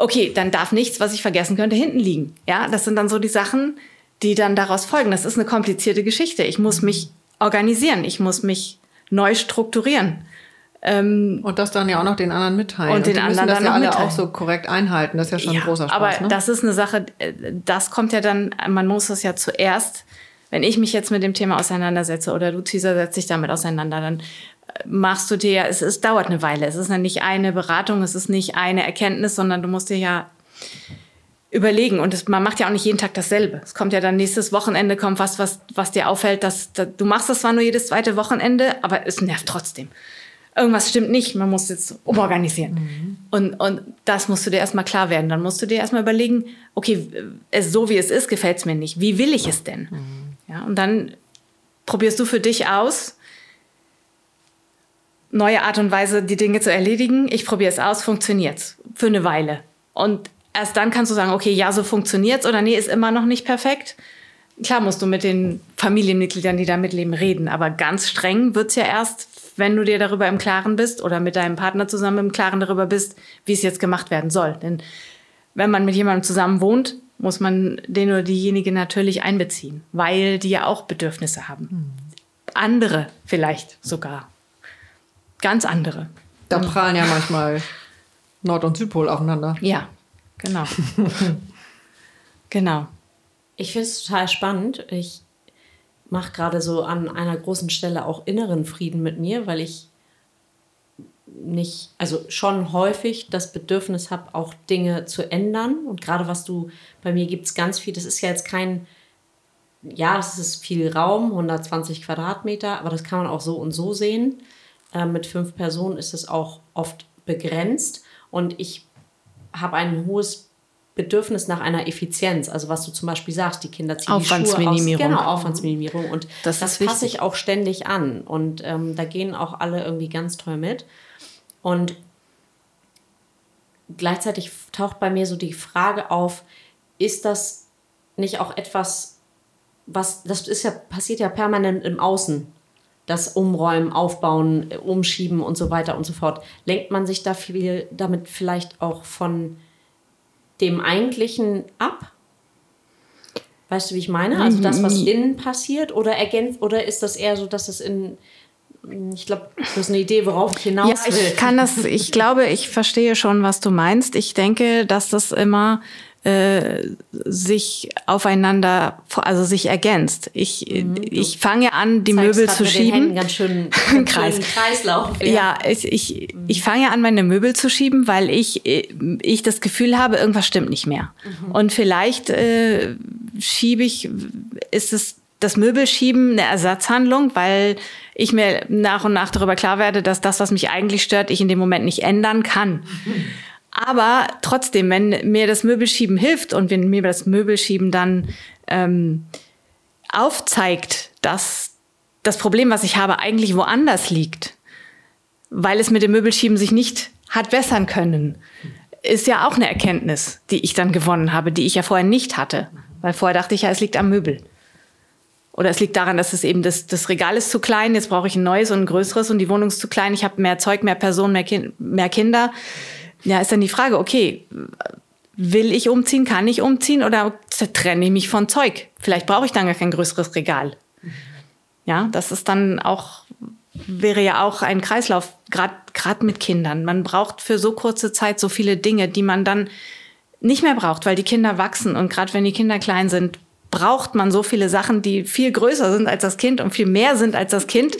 okay, dann darf nichts, was ich vergessen könnte, hinten liegen. Ja, das sind dann so die Sachen, die dann daraus folgen. Das ist eine komplizierte Geschichte. Ich muss mich organisieren, ich muss mich neu strukturieren. Ähm, und das dann ja auch noch den anderen mitteilen. Und den und anderen das dann ja alle mitteilen. auch so korrekt einhalten. Das ist ja schon ja, ein großer Spaß. Aber ne? das ist eine Sache, äh, das kommt ja dann, man muss das ja zuerst, wenn ich mich jetzt mit dem Thema auseinandersetze oder du, Teaser, setzt dich damit auseinander, dann machst du dir, es, es dauert eine Weile. Es ist ja nicht eine Beratung, es ist nicht eine Erkenntnis, sondern du musst dir ja überlegen. Und es, man macht ja auch nicht jeden Tag dasselbe. Es kommt ja dann nächstes Wochenende, kommt was, was, was dir auffällt, dass, dass du machst das zwar nur jedes zweite Wochenende, aber es nervt trotzdem. Irgendwas stimmt nicht, man muss jetzt umorganisieren. Mhm. Und, und das musst du dir erstmal klar werden. Dann musst du dir erstmal überlegen, okay, es, so wie es ist, gefällt es mir nicht. Wie will ich es denn? Mhm. Ja, und dann probierst du für dich aus, neue Art und Weise, die Dinge zu erledigen. Ich probiere es aus, funktioniert's für eine Weile. Und erst dann kannst du sagen, okay, ja, so funktioniert's oder nee, ist immer noch nicht perfekt. Klar musst du mit den Familienmitgliedern, die da mitleben, reden, aber ganz streng wird's ja erst, wenn du dir darüber im Klaren bist oder mit deinem Partner zusammen im Klaren darüber bist, wie es jetzt gemacht werden soll. Denn wenn man mit jemandem zusammen wohnt, muss man den oder diejenige natürlich einbeziehen, weil die ja auch Bedürfnisse haben. Hm. Andere vielleicht sogar. Ganz andere. Da prallen ja manchmal Nord- und Südpol aufeinander. Ja, genau. genau. Ich finde es total spannend. Ich mache gerade so an einer großen Stelle auch inneren Frieden mit mir, weil ich nicht, also schon häufig das Bedürfnis habe, auch Dinge zu ändern. Und gerade was du, bei mir gibt es ganz viel, das ist ja jetzt kein, ja, es ist viel Raum, 120 Quadratmeter, aber das kann man auch so und so sehen. Äh, mit fünf Personen ist es auch oft begrenzt. Und ich habe ein hohes Bedürfnis nach einer Effizienz. Also was du zum Beispiel sagst, die Kinder ziehen Aufwandsminimierung. Die Schuhe aus. Genau, Aufwandsminimierung. Und das, das passe ich auch ständig an. Und ähm, da gehen auch alle irgendwie ganz toll mit. Und gleichzeitig taucht bei mir so die Frage auf, ist das nicht auch etwas, was, das ist ja, passiert ja permanent im Außen. Das Umräumen, Aufbauen, Umschieben und so weiter und so fort. Lenkt man sich da viel damit vielleicht auch von dem Eigentlichen ab? Weißt du, wie ich meine? Also das, was innen passiert, oder ergänzt, oder ist das eher so, dass es in ich glaube, du hast eine Idee, worauf ich hinaus will. Ja, ich kann das, ich glaube, ich verstehe schon, was du meinst. Ich denke, dass das immer äh, sich aufeinander, also sich ergänzt. Ich, mhm, ich fange an, die Möbel zu schieben. ganz schön, ganz Kreis. Kreislauf. Ja, ja ich, ich, mhm. ich fange an, meine Möbel zu schieben, weil ich, ich das Gefühl habe, irgendwas stimmt nicht mehr. Mhm. Und vielleicht äh, schiebe ich, ist es das Möbelschieben eine Ersatzhandlung, weil ich mir nach und nach darüber klar werde, dass das, was mich eigentlich stört, ich in dem Moment nicht ändern kann. Aber trotzdem, wenn mir das Möbelschieben hilft und wenn mir das Möbelschieben dann ähm, aufzeigt, dass das Problem, was ich habe, eigentlich woanders liegt, weil es mit dem Möbelschieben sich nicht hat bessern können, ist ja auch eine Erkenntnis, die ich dann gewonnen habe, die ich ja vorher nicht hatte. Weil vorher dachte ich ja, es liegt am Möbel. Oder es liegt daran, dass es eben das, das Regal ist zu klein, jetzt brauche ich ein neues und ein größeres und die Wohnung ist zu klein, ich habe mehr Zeug, mehr Personen, mehr, kind, mehr Kinder. Ja, ist dann die Frage, okay, will ich umziehen, kann ich umziehen oder trenne ich mich von Zeug? Vielleicht brauche ich dann gar kein größeres Regal. Ja, das ist dann auch, wäre ja auch ein Kreislauf, gerade mit Kindern. Man braucht für so kurze Zeit so viele Dinge, die man dann nicht mehr braucht, weil die Kinder wachsen und gerade wenn die Kinder klein sind, braucht man so viele Sachen, die viel größer sind als das Kind und viel mehr sind als das Kind.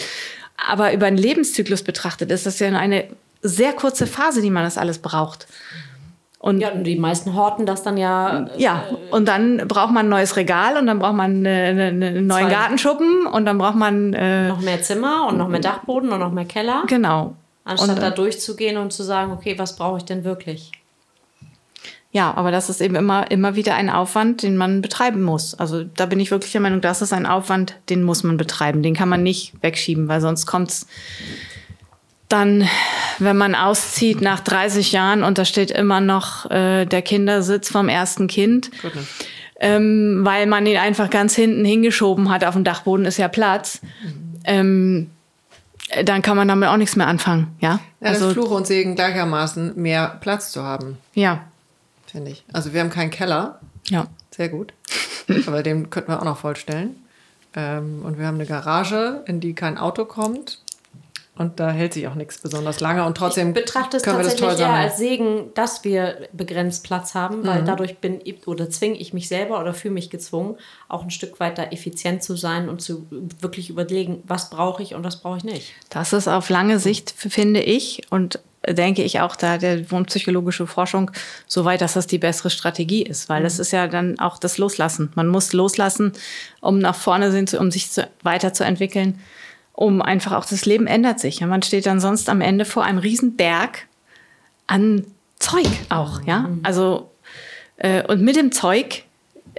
Aber über einen Lebenszyklus betrachtet ist das ja eine sehr kurze Phase, die man das alles braucht. Und ja, und die meisten horten das dann ja. Ja, und dann braucht man ein neues Regal und dann braucht man einen eine neuen Gartenschuppen und dann braucht man äh, noch mehr Zimmer und noch mehr Dachboden und noch mehr Keller. Genau. Anstatt und, da durchzugehen und zu sagen, okay, was brauche ich denn wirklich? Ja, aber das ist eben immer, immer wieder ein Aufwand, den man betreiben muss. Also da bin ich wirklich der Meinung, das ist ein Aufwand, den muss man betreiben. Den kann man nicht wegschieben, weil sonst kommt's dann, wenn man auszieht nach 30 Jahren und da steht immer noch äh, der Kindersitz vom ersten Kind, ähm, weil man ihn einfach ganz hinten hingeschoben hat. Auf dem Dachboden ist ja Platz. Mhm. Ähm, dann kann man damit auch nichts mehr anfangen, ja? ja also Fluch und Segen gleichermaßen, mehr Platz zu haben. Ja, finde ich. Also wir haben keinen Keller. Ja. Sehr gut. Aber den könnten wir auch noch vollstellen. Ähm, und wir haben eine Garage, in die kein Auto kommt. Und da hält sich auch nichts besonders lange. Und trotzdem ich betrachte es tatsächlich eher als Segen, dass wir begrenzt Platz haben, weil mhm. dadurch bin ich oder zwinge ich mich selber oder fühle mich gezwungen, auch ein Stück weiter effizient zu sein und zu wirklich überlegen, was brauche ich und was brauche ich nicht. Das ist auf lange Sicht, finde ich, und denke ich auch da der wohnpsychologische Forschung so weit, dass das die bessere Strategie ist, weil mhm. das ist ja dann auch das Loslassen. Man muss loslassen, um nach vorne sind, um sich zu, weiterzuentwickeln, um einfach auch das Leben ändert sich. Ja, man steht dann sonst am Ende vor einem riesen Berg an Zeug auch, ja. Mhm. Also äh, und mit dem Zeug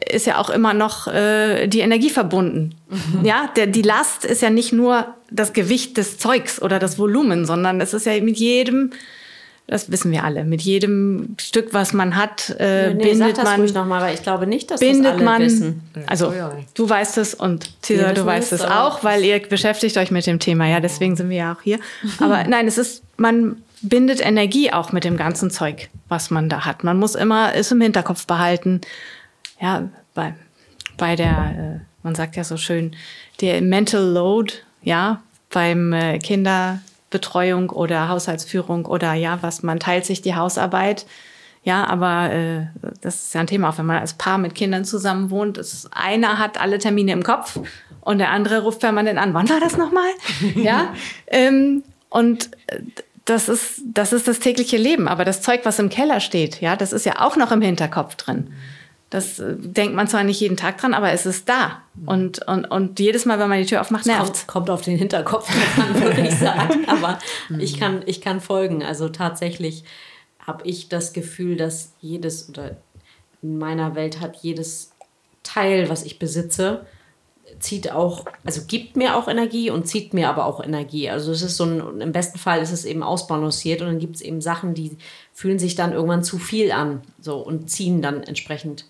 ist ja auch immer noch äh, die Energie verbunden. Mhm. Ja, der, die Last ist ja nicht nur das Gewicht des Zeugs oder das Volumen, sondern es ist ja mit jedem das wissen wir alle. Mit jedem Stück, was man hat, äh, nee, nee, bindet sag das man. ruhig nochmal, weil ich glaube nicht, dass bindet das alle man, wissen. Also du weißt es und Cesar, du weißt es auch, weil ihr beschäftigt euch mit dem Thema. Ja, deswegen sind wir ja auch hier. Aber nein, es ist, man bindet Energie auch mit dem ganzen Zeug, was man da hat. Man muss immer es im Hinterkopf behalten. Ja, bei, bei der, äh, man sagt ja so schön, der Mental Load, ja, beim äh, Kinder Betreuung oder Haushaltsführung oder ja, was man teilt sich die Hausarbeit. Ja, aber äh, das ist ja ein Thema, auch wenn man als Paar mit Kindern zusammen wohnt. Ist, einer hat alle Termine im Kopf und der andere ruft permanent an. Wann war das nochmal? ja. Ähm, und äh, das ist, das ist das tägliche Leben. Aber das Zeug, was im Keller steht, ja, das ist ja auch noch im Hinterkopf drin. Das äh, denkt man zwar nicht jeden Tag dran, aber es ist da. Und, und, und jedes Mal, wenn man die Tür aufmacht, nervt kommt, kommt auf den Hinterkopf, würde ich sagen. Aber ich kann, ich kann folgen. Also tatsächlich habe ich das Gefühl, dass jedes oder in meiner Welt hat jedes Teil, was ich besitze, zieht auch, also gibt mir auch Energie und zieht mir aber auch Energie. Also es ist so ein, im besten Fall ist es eben ausbalanciert und dann gibt es eben Sachen, die fühlen sich dann irgendwann zu viel an so und ziehen dann entsprechend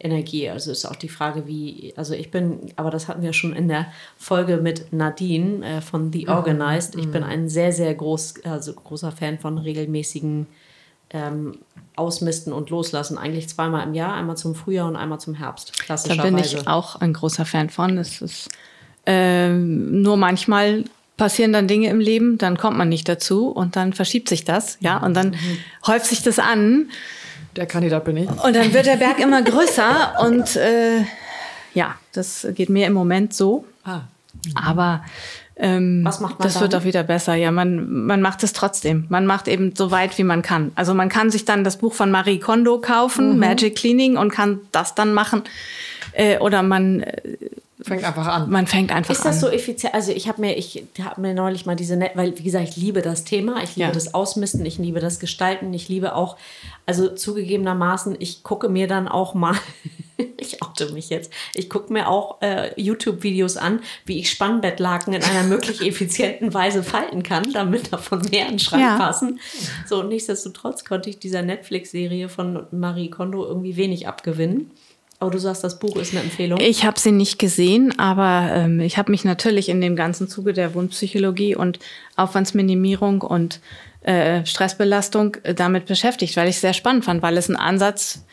Energie. Also ist auch die Frage, wie, also ich bin, aber das hatten wir schon in der Folge mit Nadine äh, von The mhm. Organized. Ich bin mhm. ein sehr, sehr groß, also großer Fan von regelmäßigen ähm, Ausmisten und Loslassen. Eigentlich zweimal im Jahr, einmal zum Frühjahr und einmal zum Herbst. Klassischerweise. Da bin ich auch ein großer Fan von. Es ist ähm, nur manchmal passieren dann Dinge im Leben, dann kommt man nicht dazu und dann verschiebt sich das, ja, und dann mhm. häuft sich das an der Kandidat bin ich. Und dann wird der Berg immer größer und äh, ja, das geht mir im Moment so. Ah. Aber ähm, Was macht man das dann? wird auch wieder besser. Ja, man, man macht es trotzdem. Man macht eben so weit, wie man kann. Also man kann sich dann das Buch von Marie Kondo kaufen, mhm. Magic Cleaning, und kann das dann machen. Äh, oder man äh, Fängt einfach an. Man fängt einfach an. Ist das an. so effizient? Also ich habe mir, ich habe mir neulich mal diese, Net weil wie gesagt, ich liebe das Thema, ich liebe ja. das Ausmisten, ich liebe das Gestalten, ich liebe auch, also zugegebenermaßen, ich gucke mir dann auch mal, ich oute mich jetzt, ich gucke mir auch äh, YouTube-Videos an, wie ich Spannbettlaken in einer möglich effizienten Weise falten kann, damit davon mehr in den Schrank ja. passen. So, und nichtsdestotrotz konnte ich dieser Netflix-Serie von Marie Kondo irgendwie wenig abgewinnen. Aber du sagst, das Buch ist eine Empfehlung. Ich habe sie nicht gesehen, aber ähm, ich habe mich natürlich in dem ganzen Zuge der Wundpsychologie und Aufwandsminimierung und äh, Stressbelastung äh, damit beschäftigt, weil ich es sehr spannend fand, weil es ein Ansatz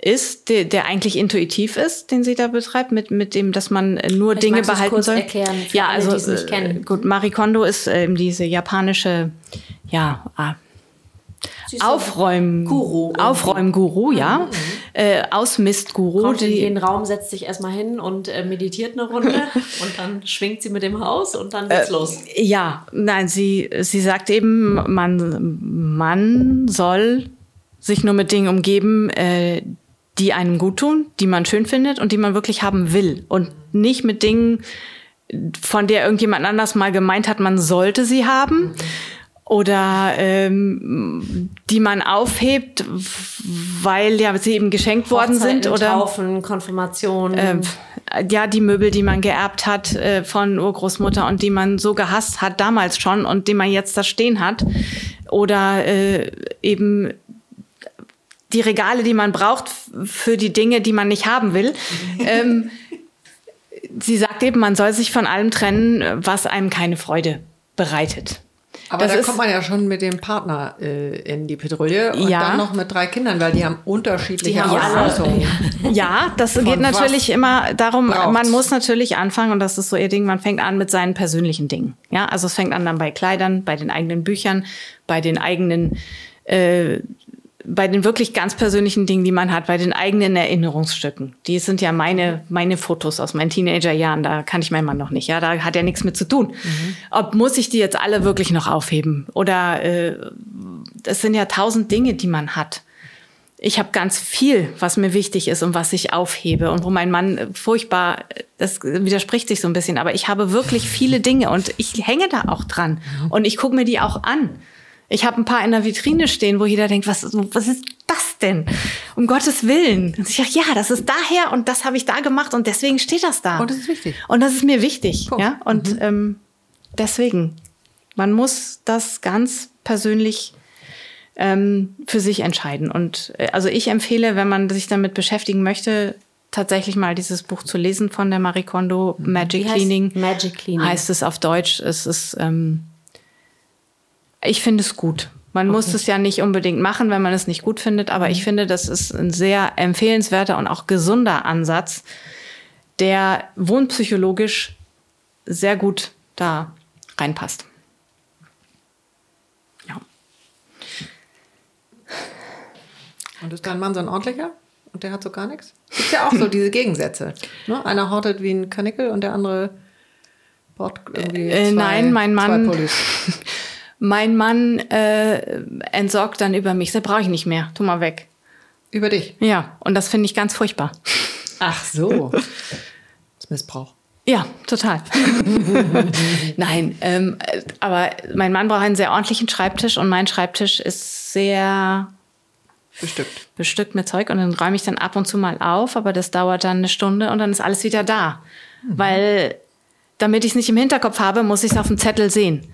ist, der, der eigentlich intuitiv ist, den sie da betreibt, mit, mit dem, dass man nur Vielleicht Dinge behalten soll. Erklären ja, alle, also nicht kennen. Äh, gut, Marie Kondo ist äh, diese japanische, ja, ah, Aufräumen-Guru. Aufräumen-Guru, ja. Mhm. Äh, Ausmist-Guru. Kommt in jeden Raum, setzt sich erstmal hin und äh, meditiert eine Runde und dann schwingt sie mit dem Haus und dann geht's äh, los. Ja, nein, sie, sie sagt eben, man, man soll sich nur mit Dingen umgeben, äh, die einem gut tun, die man schön findet und die man wirklich haben will. Und nicht mit Dingen, von der irgendjemand anders mal gemeint hat, man sollte sie haben. Mhm oder ähm, die man aufhebt, weil ja sie eben geschenkt worden sind oder Taufen, Konfirmationen. Äh, ja, die Möbel, die man geerbt hat äh, von Urgroßmutter und die man so gehasst hat damals schon und die man jetzt da stehen hat oder äh, eben die Regale, die man braucht für die Dinge, die man nicht haben will. ähm, sie sagt eben, man soll sich von allem trennen, was einem keine Freude bereitet. Aber das da kommt man ja schon mit dem Partner äh, in die Patrouille und ja. dann noch mit drei Kindern, weil die haben unterschiedliche die Ausrüstungen. Ja, das geht natürlich immer darum, braucht's. man muss natürlich anfangen und das ist so ihr Ding, man fängt an mit seinen persönlichen Dingen. Ja, also es fängt an dann bei Kleidern, bei den eigenen Büchern, bei den eigenen äh, bei den wirklich ganz persönlichen Dingen, die man hat, bei den eigenen Erinnerungsstücken. Die sind ja meine, meine Fotos aus meinen Teenagerjahren. Da kann ich mein Mann noch nicht. Ja, da hat er nichts mit zu tun. Mhm. Ob muss ich die jetzt alle wirklich noch aufheben? Oder äh, das sind ja tausend Dinge, die man hat. Ich habe ganz viel, was mir wichtig ist und was ich aufhebe und wo mein Mann furchtbar, das widerspricht sich so ein bisschen, aber ich habe wirklich viele Dinge und ich hänge da auch dran und ich gucke mir die auch an. Ich habe ein paar in der Vitrine stehen, wo jeder denkt, was, was ist das denn? Um Gottes Willen. Und ich dachte, ja, das ist daher und das habe ich da gemacht und deswegen steht das da. Und das ist wichtig. Und das ist mir wichtig. Punkt. Ja? Und ähm, deswegen, man muss das ganz persönlich ähm, für sich entscheiden. Und äh, also ich empfehle, wenn man sich damit beschäftigen möchte, tatsächlich mal dieses Buch zu lesen von der Marie Kondo, Magic Wie heißt Cleaning. Magic Cleaning. Heißt es auf Deutsch. Es ist, ähm, ich finde es gut. Man muss es ja nicht unbedingt machen, wenn man es nicht gut findet, aber ich finde, das ist ein sehr empfehlenswerter und auch gesunder Ansatz, der wohnpsychologisch sehr gut da reinpasst. Ja. Und ist dein Mann so ein ordentlicher? Und der hat so gar nichts? Gibt ja auch so diese Gegensätze. Ne? Einer hortet wie ein Kanickel und der andere baut irgendwie. Äh, zwei, nein, mein Mann-. Mein Mann äh, entsorgt dann über mich. Das brauche ich nicht mehr. Tu mal weg. Über dich. Ja, und das finde ich ganz furchtbar. Ach so. Das ist Missbrauch. Ja, total. Nein, ähm, äh, aber mein Mann braucht einen sehr ordentlichen Schreibtisch und mein Schreibtisch ist sehr Bestückt. bestückt mit Zeug und dann räume ich dann ab und zu mal auf, aber das dauert dann eine Stunde und dann ist alles wieder da. Weil damit ich es nicht im Hinterkopf habe, muss ich es auf dem Zettel sehen.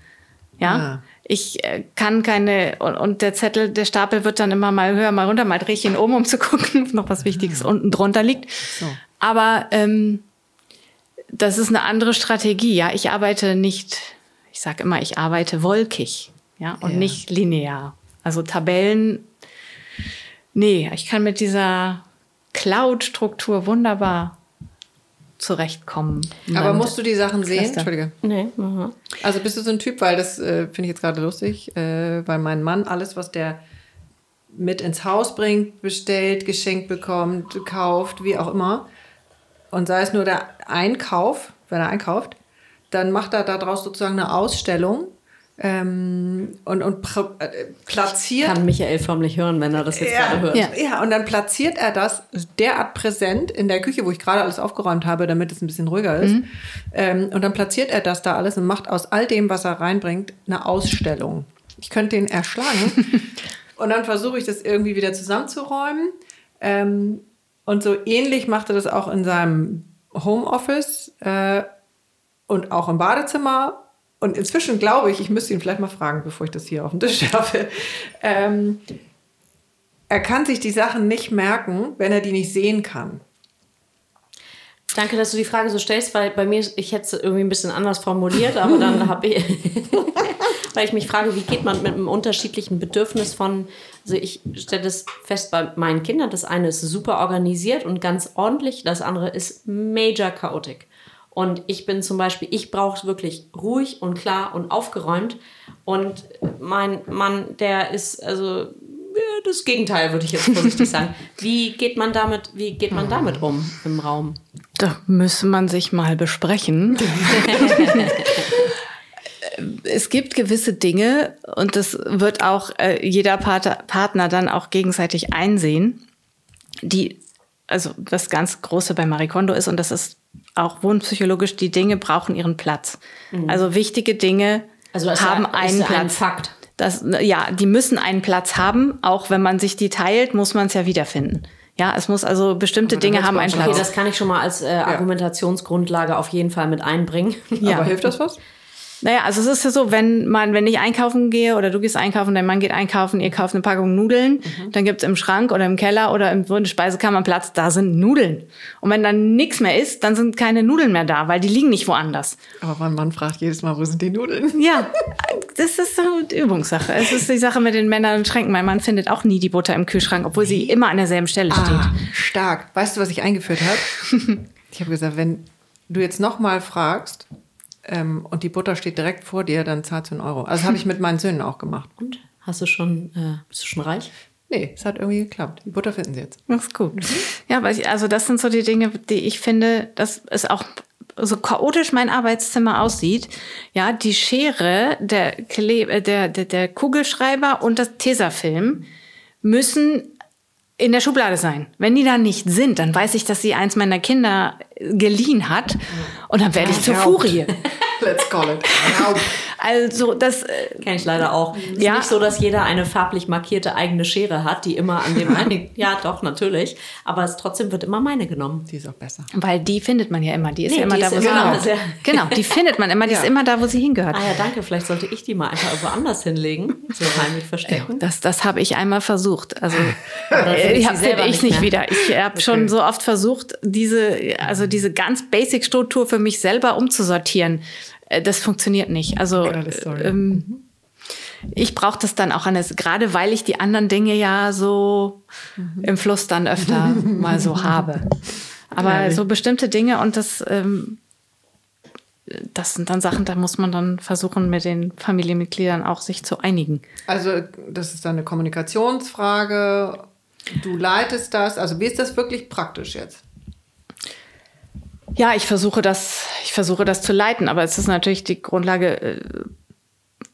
Ja. Ah. Ich äh, kann keine, und, und der Zettel, der Stapel wird dann immer mal höher, mal runter, mal drehe ich ihn um, um zu gucken, ob noch was Wichtiges unten drunter liegt. So. Aber ähm, das ist eine andere Strategie. Ja, ich arbeite nicht, ich sage immer, ich arbeite wolkig, ja, und Ja. nicht linear. Also Tabellen, nee, ich kann mit dieser Cloud-Struktur wunderbar zurechtkommen. Aber musst du die Sachen sehen? Cluster. Entschuldige. Nee, aha. Also bist du so ein Typ, weil das äh, finde ich jetzt gerade lustig, äh, weil mein Mann alles, was der mit ins Haus bringt, bestellt, geschenkt bekommt, kauft, wie auch immer, und sei es nur der Einkauf, wenn er einkauft, dann macht er daraus sozusagen eine Ausstellung ähm, und, und äh, platziert Kann Michael förmlich hören, wenn er das jetzt gerade hört. Ja. ja, und dann platziert er das derart präsent in der Küche, wo ich gerade alles aufgeräumt habe, damit es ein bisschen ruhiger ist. Ähm, und dann platziert er das da alles und macht aus all dem, was er reinbringt, eine Ausstellung. Ich könnte den erschlagen. und dann versuche ich das irgendwie wieder zusammenzuräumen. Ähm, und so ähnlich macht er das auch in seinem Homeoffice äh, und auch im Badezimmer. Und inzwischen glaube ich, ich müsste ihn vielleicht mal fragen, bevor ich das hier auf den Tisch werfe. Ähm, er kann sich die Sachen nicht merken, wenn er die nicht sehen kann. Danke, dass du die Frage so stellst, weil bei mir, ich hätte es irgendwie ein bisschen anders formuliert, aber dann habe ich, weil ich mich frage, wie geht man mit einem unterschiedlichen Bedürfnis von, also ich stelle das fest bei meinen Kindern, das eine ist super organisiert und ganz ordentlich, das andere ist major chaotic. Und ich bin zum Beispiel, ich brauche wirklich ruhig und klar und aufgeräumt. Und mein Mann, der ist also das Gegenteil, würde ich jetzt vorsichtig sagen. Wie geht man damit, wie geht man damit um im Raum? Da müsste man sich mal besprechen. es gibt gewisse Dinge und das wird auch äh, jeder Part Partner dann auch gegenseitig einsehen, die, also das ganz Große bei Marie Kondo ist und das ist auch wohnpsychologisch, die Dinge brauchen ihren Platz. Also wichtige Dinge Also das haben ist einen ein Platz. Fakt. Das, ja, die müssen einen Platz haben. Auch wenn man sich die teilt, muss man es ja wiederfinden. Ja, es muss also bestimmte Aber Dinge haben einen uns Okay, Platz. das kann ich schon mal als äh, Argumentationsgrundlage auf jeden Fall mit einbringen. Ja. Aber hilft das was? Naja, also es ist ja so, wenn man, wenn ich einkaufen gehe oder du gehst einkaufen, dein Mann geht einkaufen, ihr kauft eine Packung Nudeln, dann gibt's im Schrank oder im Keller oder im Speisekammer Platz, da sind Nudeln. Und wenn dann nichts mehr ist, dann sind keine Nudeln mehr da, weil die liegen nicht woanders. Aber mein Mann fragt jedes Mal, wo sind die Nudeln? Ja, das ist so eine Übungssache. Es ist die Sache mit den Männern und Schränken. Mein Mann findet auch nie die Butter im Kühlschrank, obwohl sie immer an derselben Stelle steht. Ah, stark. Weißt du, was ich eingeführt habe? ich habe gesagt, wenn du jetzt nochmal fragst ähm, und die Butter steht direkt vor dir, dann zahlst du einen Euro. Also das habe ich mit meinen Söhnen auch gemacht. Und? Hast du schon, äh, bist du schon reich? Nee, es hat irgendwie geklappt. Die Butter finden sie jetzt. Das ist gut. Ja, aber ich, also das sind so die Dinge, die ich finde, dass es auch so chaotisch mein Arbeitszimmer aussieht. Ja, die Schere, der, Kle äh, der, der, der Kugelschreiber und das Tesafilm müssen in der Schublade sein. Wenn die da nicht sind, dann weiß ich, dass sie eins meiner Kinder geliehen hat und dann werde ich zur. Furie. Let's call it. Also das äh, kenne ich leider auch. Ist Ja. nicht so, dass jeder eine farblich markierte eigene Schere hat, die immer an dem einen. ja, doch natürlich. Aber es trotzdem wird immer meine genommen. Die ist auch besser. Weil die findet man ja immer. Die ist Nee, ja immer da, ist wo sie hingehört. sehr- Genau, die findet man immer. Die Ja. ist immer da, wo sie hingehört. Ah ja, danke. Vielleicht sollte ich die mal einfach irgendwo anders hinlegen. So heimlich verstecken. Das, das habe ich einmal versucht. Also finde äh, ich nicht nicht mehr. wieder. Ich habe schon so oft versucht, diese, also diese ganz basic Struktur für mich selber umzusortieren. Äh, Das funktioniert nicht. Also Story. ähm, ich brauche das dann auch anders, gerade weil ich die anderen Dinge ja so im Fluss dann öfter mal so habe. Aber Herrlich. so bestimmte Dinge und das, ähm, das sind dann Sachen, da muss man dann versuchen, mit den Familienmitgliedern auch sich zu einigen. Also, das ist dann eine Kommunikationsfrage. Du leitest das. Also, wie ist das wirklich praktisch jetzt? Ja, ich versuche das, ich versuche das zu leiten, aber es ist natürlich die Grundlage äh,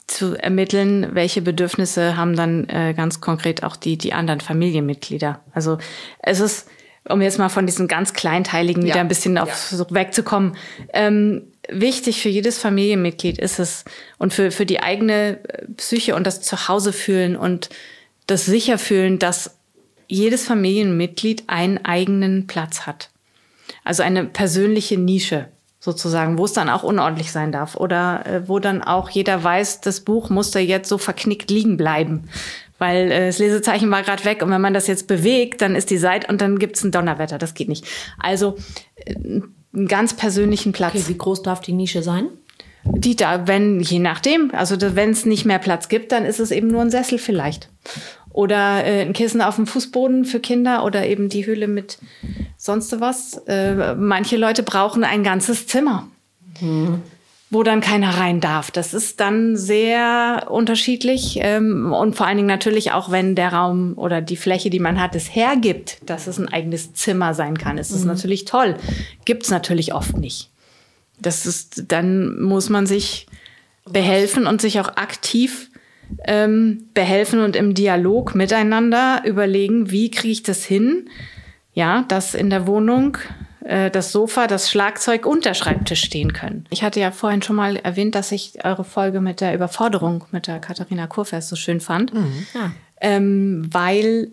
zu ermitteln, welche Bedürfnisse haben dann äh, ganz konkret auch die, die anderen Familienmitglieder. Also es ist, um jetzt mal von diesen ganz kleinteiligen wieder Ja, ein bisschen auf so wegzukommen, ähm, wichtig für jedes Familienmitglied ist es und für, für die eigene äh, Psyche und das Zuhause fühlen und das sicher fühlen, dass jedes Familienmitglied einen eigenen Platz hat. Also eine persönliche Nische sozusagen, wo es dann auch unordentlich sein darf oder äh, wo dann auch jeder weiß, das Buch muss da jetzt so verknickt liegen bleiben, weil äh, das Lesezeichen war gerade weg und wenn man das jetzt bewegt, dann ist die Seite und dann gibt's ein Donnerwetter, das geht nicht. Also äh, einen ganz persönlichen Platz. Okay, wie groß darf die Nische sein? Die da, wenn, je nachdem, also wenn es nicht mehr Platz gibt, dann ist es eben nur ein Sessel vielleicht. Oder äh, ein Kissen auf dem Fußboden für Kinder oder eben die Hülle mit sonst was. Äh, manche Leute brauchen ein ganzes Zimmer, wo dann keiner rein darf. Das ist dann sehr unterschiedlich ähm, und vor allen Dingen natürlich auch, wenn der Raum oder die Fläche, die man hat, es hergibt, dass es ein eigenes Zimmer sein kann. ist Es natürlich toll. Gibt's natürlich oft nicht. Das ist, dann muss man sich behelfen und sich auch aktiv ähm, behelfen und im Dialog miteinander überlegen, wie kriege ich das hin, ja, dass in der Wohnung äh, das Sofa, das Schlagzeug und der Schreibtisch stehen können. Ich hatte ja vorhin schon mal erwähnt, dass ich eure Folge mit der Überforderung mit der Katharina Kurfest so schön fand, Ja. ähm, weil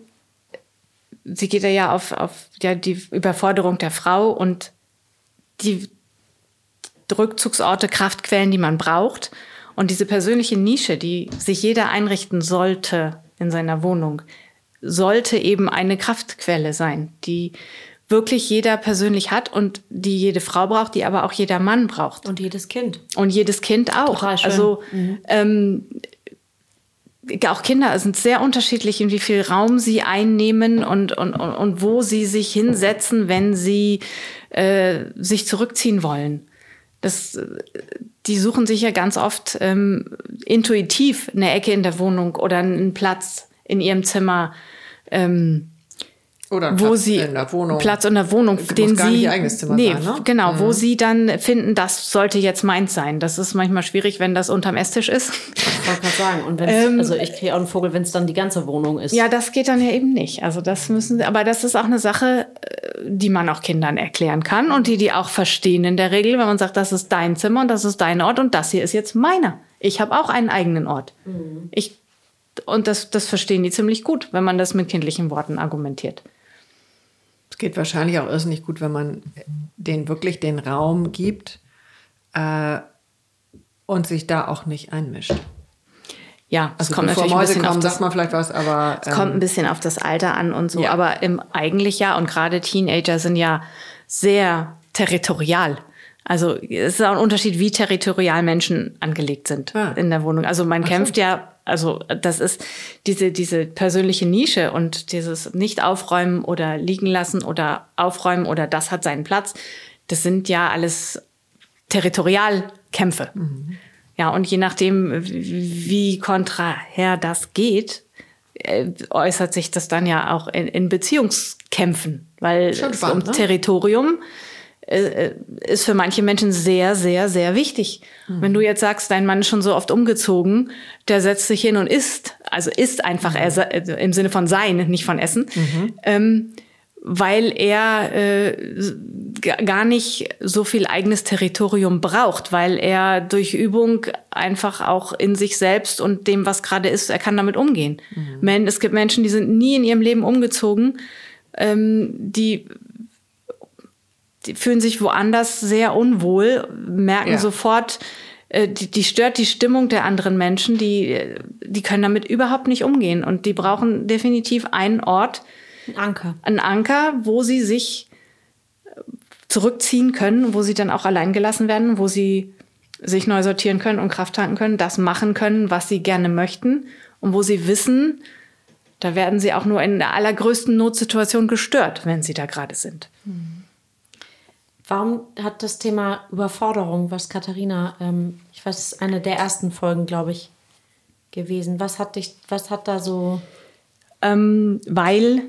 sie geht ja auf, auf ja, die Überforderung der Frau und die Rückzugsorte, Kraftquellen, die man braucht. Und diese persönliche Nische, die sich jeder einrichten sollte in seiner Wohnung, sollte eben eine Kraftquelle sein, die wirklich jeder persönlich hat und die jede Frau braucht, die aber auch jeder Mann braucht. Und jedes Kind. Und jedes Kind auch. Total schön. Also ähm, auch Kinder sind sehr unterschiedlich, in wie viel Raum sie einnehmen und, und, und, und wo sie sich hinsetzen, wenn sie äh, sich zurückziehen wollen. Das, die suchen sich ja ganz oft ähm, intuitiv eine Ecke in der Wohnung oder einen Platz in ihrem Zimmer. Ähm, Oder wo Platz sie in der Wohnung. Platz in der Wohnung, Muss den gar sie nicht ihr eigenes Zimmer nee, sein, ne? genau, wo sie dann finden, das sollte jetzt meins sein. Das ist manchmal schwierig, wenn das unterm Esstisch ist. Ich wollte gerade sagen. Und wenn's, also ich kriege auch einen Vogel, wenn es dann die ganze Wohnung ist. Ja, das geht dann ja eben nicht. Also das müssen, aber das ist auch eine Sache, äh, die man auch Kindern erklären kann und die die auch verstehen in der Regel, wenn man sagt, das ist dein Zimmer und das ist dein Ort und das hier ist jetzt meiner. Ich habe auch einen eigenen Ort. Ich und das, das verstehen die ziemlich gut, wenn man das mit kindlichen Worten argumentiert. Es geht wahrscheinlich auch irrsinnig gut, wenn man denen wirklich den Raum gibt äh, und sich da auch nicht einmischt. Ja, es Also kommt bevor natürlich ein Mäuse bisschen auf kommen, das, sagt man vielleicht was, aber Es kommt ein ähm, bisschen auf das Alter an und so, Ja. aber im eigentlich ja und gerade Teenager sind ja sehr territorial. Also es ist auch ein Unterschied, wie territorial Menschen angelegt sind Ah. in der Wohnung. Also man kämpft ja, also das ist diese diese persönliche Nische und dieses nicht aufräumen oder liegen lassen oder aufräumen oder das hat seinen Platz. Das sind ja alles Territorialkämpfe. Ja, und je nachdem, wie kontraher das geht, äh, äußert sich das dann ja auch in, in Beziehungskämpfen, weil Schon es spannend, um ne? Territorium äh, ist für manche Menschen sehr, sehr, sehr wichtig. Wenn du jetzt sagst, dein Mann ist schon so oft umgezogen, der setzt sich hin und isst, also isst einfach äh, im Sinne von sein, nicht von essen, ähm, weil er äh, gar nicht so viel eigenes Territorium braucht, weil er durch Übung einfach auch in sich selbst und dem, was gerade ist, er kann damit umgehen. Mhm. Es gibt Menschen, die sind nie in ihrem Leben umgezogen, ähm, die, die fühlen sich woanders sehr unwohl, merken ja. sofort, äh, die, die stört die Stimmung der anderen Menschen, die, die können damit überhaupt nicht umgehen und die brauchen definitiv einen Ort, ein Anker. Ein Anker, wo sie sich zurückziehen können, wo sie dann auch allein gelassen werden, wo sie sich neu sortieren können und Kraft tanken können, das machen können, was sie gerne möchten und wo sie wissen, da werden sie auch nur in der allergrößten Notsituation gestört, wenn sie da gerade sind. Warum hat das Thema Überforderung, was Katharina, ähm, ich weiß, es ist eine der ersten Folgen, glaube ich, gewesen. Was hat dich, was hat da so? Ähm, weil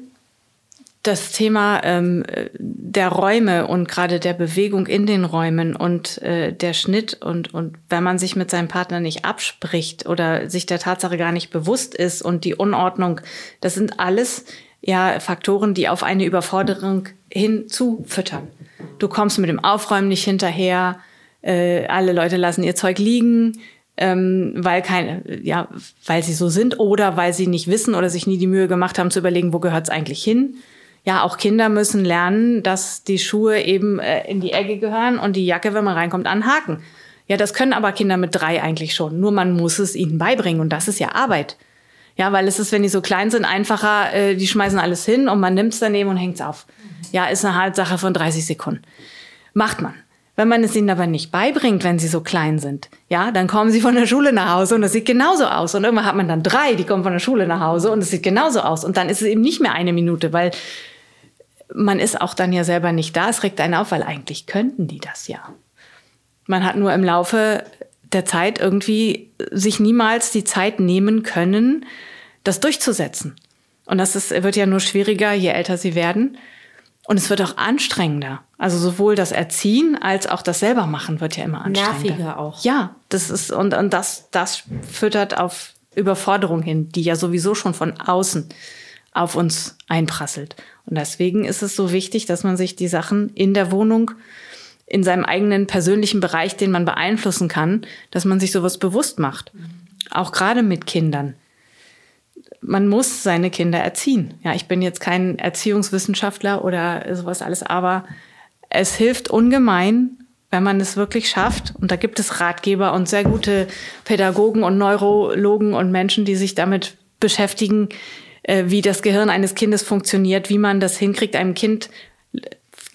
das Thema ähm, der Räume und gerade der Bewegung in den Räumen und äh, der Schnitt und, und wenn man sich mit seinem Partner nicht abspricht oder sich der Tatsache gar nicht bewusst ist und die Unordnung, das sind alles ja Faktoren, die auf eine Überforderung hinzufüttern. Du kommst mit dem Aufräumen nicht hinterher, äh, alle Leute lassen ihr Zeug liegen, ähm, weil keine, ja, weil sie so sind oder weil sie nicht wissen oder sich nie die Mühe gemacht haben zu überlegen, wo gehört es eigentlich hin ja, auch Kinder müssen lernen, dass die Schuhe eben äh, in die Ecke gehören und die Jacke, wenn man reinkommt, anhaken. Ja, das können aber Kinder mit drei eigentlich schon. Nur man muss es ihnen beibringen und das ist ja Arbeit. Ja, weil es ist, wenn die so klein sind, einfacher, äh, die schmeißen alles hin und man nimmt es daneben und hängt es auf. Ja, ist eine Halbsache von 30 Sekunden. Macht man. Wenn man es ihnen aber nicht beibringt, wenn sie so klein sind, ja, dann kommen sie von der Schule nach Hause und es sieht genauso aus. Und irgendwann hat man dann drei, die kommen von der Schule nach Hause und es sieht genauso aus. Und dann ist es eben nicht mehr eine Minute, weil man ist auch dann ja selber nicht da. Es regt einen auf, weil eigentlich könnten die das ja. Man hat nur im Laufe der Zeit irgendwie sich niemals die Zeit nehmen können, das durchzusetzen. Und das ist, wird ja nur schwieriger, je älter sie werden. Und es wird auch anstrengender. Also sowohl das Erziehen als auch das selber machen wird ja immer anstrengender. Nerviger auch. Ja, das ist, und, und das, das füttert auf Überforderung hin, die ja sowieso schon von außen auf uns einprasselt. Und deswegen ist es so wichtig, dass man sich die Sachen in der Wohnung, in seinem eigenen persönlichen Bereich, den man beeinflussen kann, dass man sich sowas bewusst macht. Auch gerade mit Kindern. Man muss seine Kinder erziehen. Ja, ich bin jetzt kein Erziehungswissenschaftler oder sowas alles, aber es hilft ungemein, wenn man es wirklich schafft. Und da gibt es Ratgeber und sehr gute Pädagogen und Neurologen und Menschen, die sich damit beschäftigen, äh, wie das Gehirn eines Kindes funktioniert, wie man das hinkriegt, einem Kind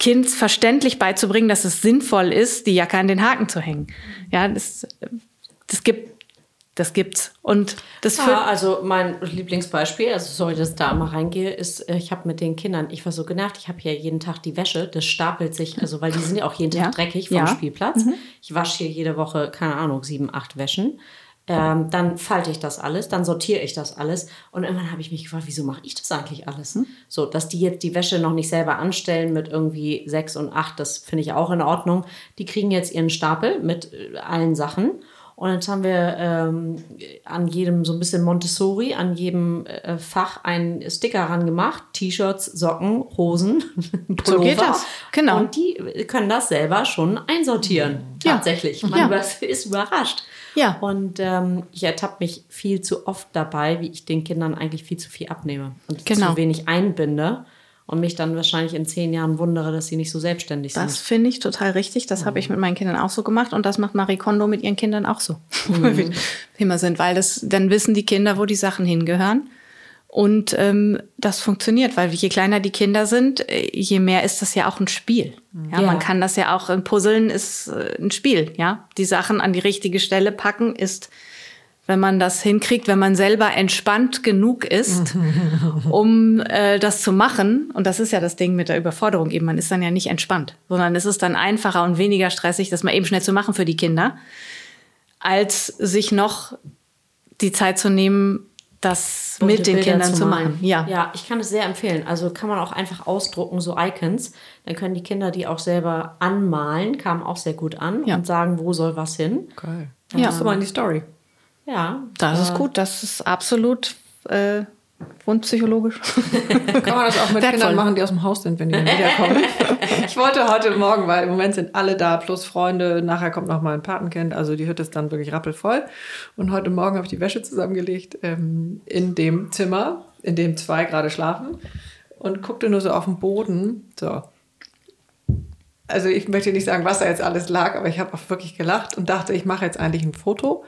Kind verständlich beizubringen, dass es sinnvoll ist, die Jacke an den Haken zu hängen. Ja, das, das gibt das gibt's. Und das ja, also mein Lieblingsbeispiel, also sorry, dass ich da mal reingehe, ist, äh, ich habe mit den Kindern, ich war so genervt, ich habe hier jeden Tag die Wäsche, das stapelt sich, also weil die sind ja auch jeden Tag ja. dreckig vom ja. Spielplatz. Mhm. Ich wasche hier jede Woche, keine Ahnung, sieben, acht Wäschen. Ähm, dann falte ich das alles, dann sortiere ich das alles. Und irgendwann habe ich mich gefragt, wieso mache ich das eigentlich alles? Hm? So, dass die jetzt die Wäsche noch nicht selber anstellen mit irgendwie sechs und acht, das finde ich auch in Ordnung. Die kriegen jetzt ihren Stapel mit äh, allen Sachen. Und jetzt haben wir ähm, an jedem so ein bisschen Montessori, an jedem äh, Fach einen Sticker ran gemacht. T-Shirts, Socken, Hosen, Pullover. So geht das. Genau. Und die können das selber schon einsortieren. Ja. Tatsächlich. Man ja. ist überrascht. Ja. Und ähm, ich ertappe mich viel zu oft dabei, wie ich den Kindern eigentlich viel zu viel abnehme und genau. zu wenig einbinde und mich dann wahrscheinlich in zehn Jahren wundere, dass sie nicht so selbstständig sind. Das finde ich total richtig. Das mhm. habe ich mit meinen Kindern auch so gemacht und das macht Marie Kondo mit ihren Kindern auch so. Mhm. Immer sind, weil das, dann wissen die Kinder, wo die Sachen hingehören. Und ähm, das funktioniert, weil je kleiner die Kinder sind, äh, je mehr ist das ja auch ein Spiel. Ja, ja. man kann das ja auch, ein Puzzeln ist äh, ein Spiel, ja. Die Sachen an die richtige Stelle packen ist, wenn man das hinkriegt, wenn man selber entspannt genug ist, um äh, das zu machen. Und das ist ja das Ding mit der Überforderung eben. Man ist dann ja nicht entspannt, sondern es ist dann einfacher und weniger stressig, das mal eben schnell zu machen für die Kinder, als sich noch die Zeit zu nehmen, das Bunte mit den Bilder Kindern zu machen. Ja. ja, ich kann es sehr empfehlen. Also kann man auch einfach ausdrucken, so Icons. Dann können die Kinder die auch selber anmalen, kam auch sehr gut an ja. und sagen, wo soll was hin. Geil. Dann ja. hast du mal in die Story. Ja. Das äh, ist gut. Das ist absolut äh, Wohnpsychologisch. Kann man das auch mit Wertvoll. Kindern machen, die aus dem Haus sind, wenn die dann wiederkommen? ich wollte heute Morgen, weil im Moment sind alle da, plus Freunde. Nachher kommt noch mal ein Patenkind. Also die Hütte ist dann wirklich rappelvoll. Und heute Morgen habe ich die Wäsche zusammengelegt ähm, in dem Zimmer, in dem zwei gerade schlafen. Und guckte nur so auf den Boden. So. Also ich möchte nicht sagen, was da jetzt alles lag, aber ich habe auch wirklich gelacht und dachte, ich mache jetzt eigentlich ein Foto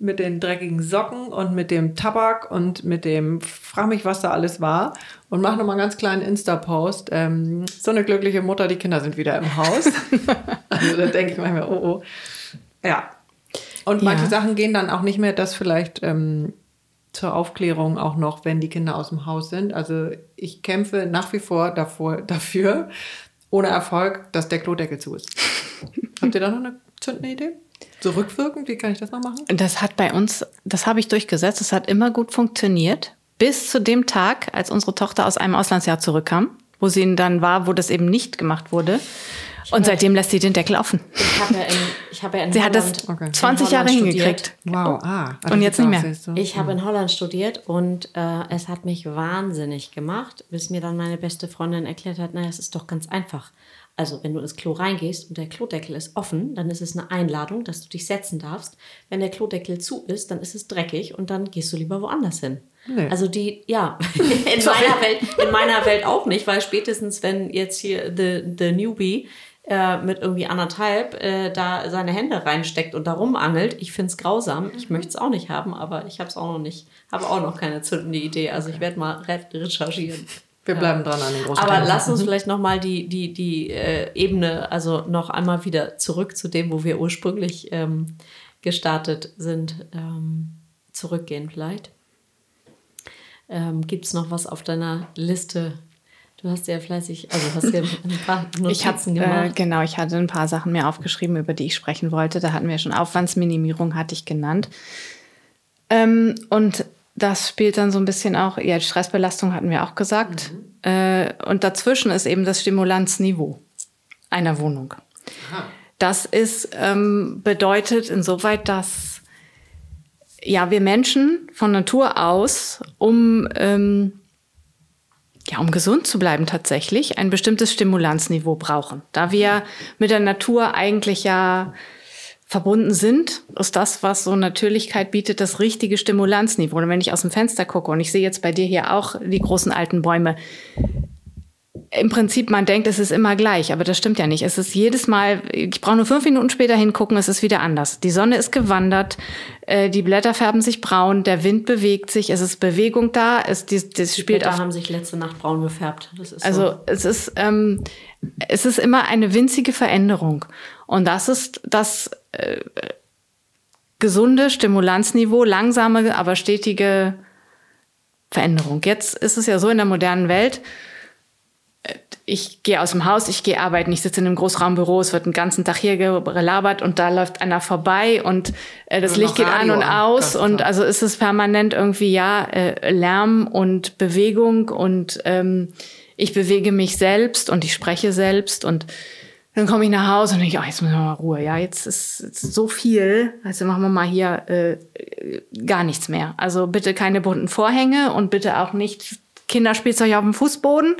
mit den dreckigen Socken und mit dem Tabak und mit dem, frag mich, was da alles war. Und mach nochmal einen ganz kleinen Insta-Post. Ähm, so eine glückliche Mutter, die Kinder sind wieder im Haus. also da denke ich manchmal, oh oh. Ja. Und manche ja. Sachen gehen dann auch nicht mehr, dass vielleicht ähm, zur Aufklärung auch noch, wenn die Kinder aus dem Haus sind. Also ich kämpfe nach wie vor davor, dafür, ohne Erfolg, dass der Klodeckel zu ist. Habt ihr da noch eine zündende Idee? So rückwirkend, wie kann ich das noch machen? Das hat bei uns, das habe ich durchgesetzt, das hat immer gut funktioniert. Bis zu dem Tag, als unsere Tochter aus einem Auslandsjahr zurückkam, wo sie dann war, wo das eben nicht gemacht wurde. Und seitdem lässt sie den Deckel offen. Ich habe ja in, ich hab ja in sie Holland, hat das okay. 20 Jahre studiert. hingekriegt. Wow, ah. Also und jetzt nicht mehr. Ich habe in Holland studiert und äh, es hat mich wahnsinnig gemacht, bis mir dann meine beste Freundin erklärt hat, naja, es ist doch ganz einfach. Also wenn du ins Klo reingehst und der Klodeckel ist offen, dann ist es eine Einladung, dass du dich setzen darfst. Wenn der Klodeckel zu ist, dann ist es dreckig und dann gehst du lieber woanders hin. Nee. Also die, ja, in meiner, Welt, in meiner Welt auch nicht, weil spätestens wenn jetzt hier the, the Newbie äh, mit irgendwie anderthalb äh, da seine Hände reinsteckt und da rumangelt, ich finde es grausam. Ich möchte es auch nicht haben, aber ich habe es auch noch nicht, habe auch noch keine zündende Idee. Also ich werde mal recherchieren. Wir bleiben dran an den großen Aber lass uns vielleicht nochmal die, die, die äh, Ebene, also noch einmal wieder zurück zu dem, wo wir ursprünglich ähm, gestartet sind, ähm, zurückgehen vielleicht. Ähm, Gibt es noch was auf deiner Liste? Du hast ja fleißig, also hast ja ein paar Notizen ich hab, gemacht. Äh, genau, ich hatte ein paar Sachen mir aufgeschrieben, über die ich sprechen wollte. Da hatten wir schon Aufwandsminimierung, hatte ich genannt. Ähm, und das spielt dann so ein bisschen auch, ja, Stressbelastung hatten wir auch gesagt. Mhm. Äh, und dazwischen ist eben das Stimulanzniveau einer Wohnung. Aha. Das ist, ähm, bedeutet insoweit, dass ja, wir Menschen von Natur aus, um, ähm, ja, um gesund zu bleiben tatsächlich, ein bestimmtes Stimulanzniveau brauchen. Da wir mit der Natur eigentlich ja verbunden sind, ist das, was so Natürlichkeit bietet, das richtige Stimulanzniveau. Und wenn ich aus dem Fenster gucke und ich sehe jetzt bei dir hier auch die großen alten Bäume, im Prinzip, man denkt, es ist immer gleich, aber das stimmt ja nicht. Es ist jedes Mal, ich brauche nur fünf Minuten später hingucken, es ist wieder anders. Die Sonne ist gewandert, äh, die Blätter färben sich braun, der Wind bewegt sich, es ist Bewegung da, es das, das die spielt Blätter haben sich letzte Nacht braun gefärbt. also so. es ist ähm, es ist immer eine winzige Veränderung und das ist das äh, gesunde Stimulanzniveau, langsame, aber stetige Veränderung. Jetzt ist es ja so in der modernen Welt, äh, ich gehe aus dem Haus, ich gehe arbeiten, ich sitze in einem Großraumbüro, es wird den ganzen Tag hier gelabert und da läuft einer vorbei und äh, das Licht geht an und aus und also ist es permanent irgendwie ja äh, Lärm und Bewegung und ähm, ich bewege mich selbst und ich spreche selbst und dann komme ich nach Hause und denke, oh, jetzt müssen wir mal Ruhe. Ja, jetzt ist, jetzt so viel. Also machen wir mal hier äh, gar nichts mehr. Also bitte keine bunten Vorhänge und bitte auch nicht Kinderspielzeug auf dem Fußboden,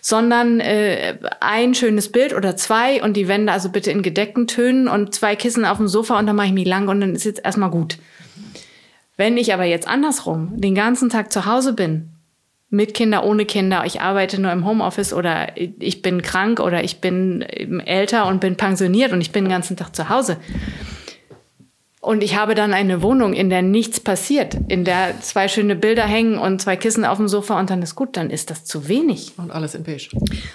sondern äh, ein schönes Bild oder zwei und die Wände also bitte in gedeckten Tönen und zwei Kissen auf dem Sofa und dann mache ich mich lang und dann ist jetzt erstmal gut. Wenn ich aber jetzt andersrum den ganzen Tag zu Hause bin mit Kinder, ohne Kinder, ich arbeite nur im Homeoffice oder ich bin krank oder ich bin älter und bin pensioniert und ich bin den ganzen Tag zu Hause. Und ich habe dann eine Wohnung, in der nichts passiert, in der zwei schöne Bilder hängen und zwei Kissen auf dem Sofa und dann ist gut, dann ist das zu wenig. Und alles in beige.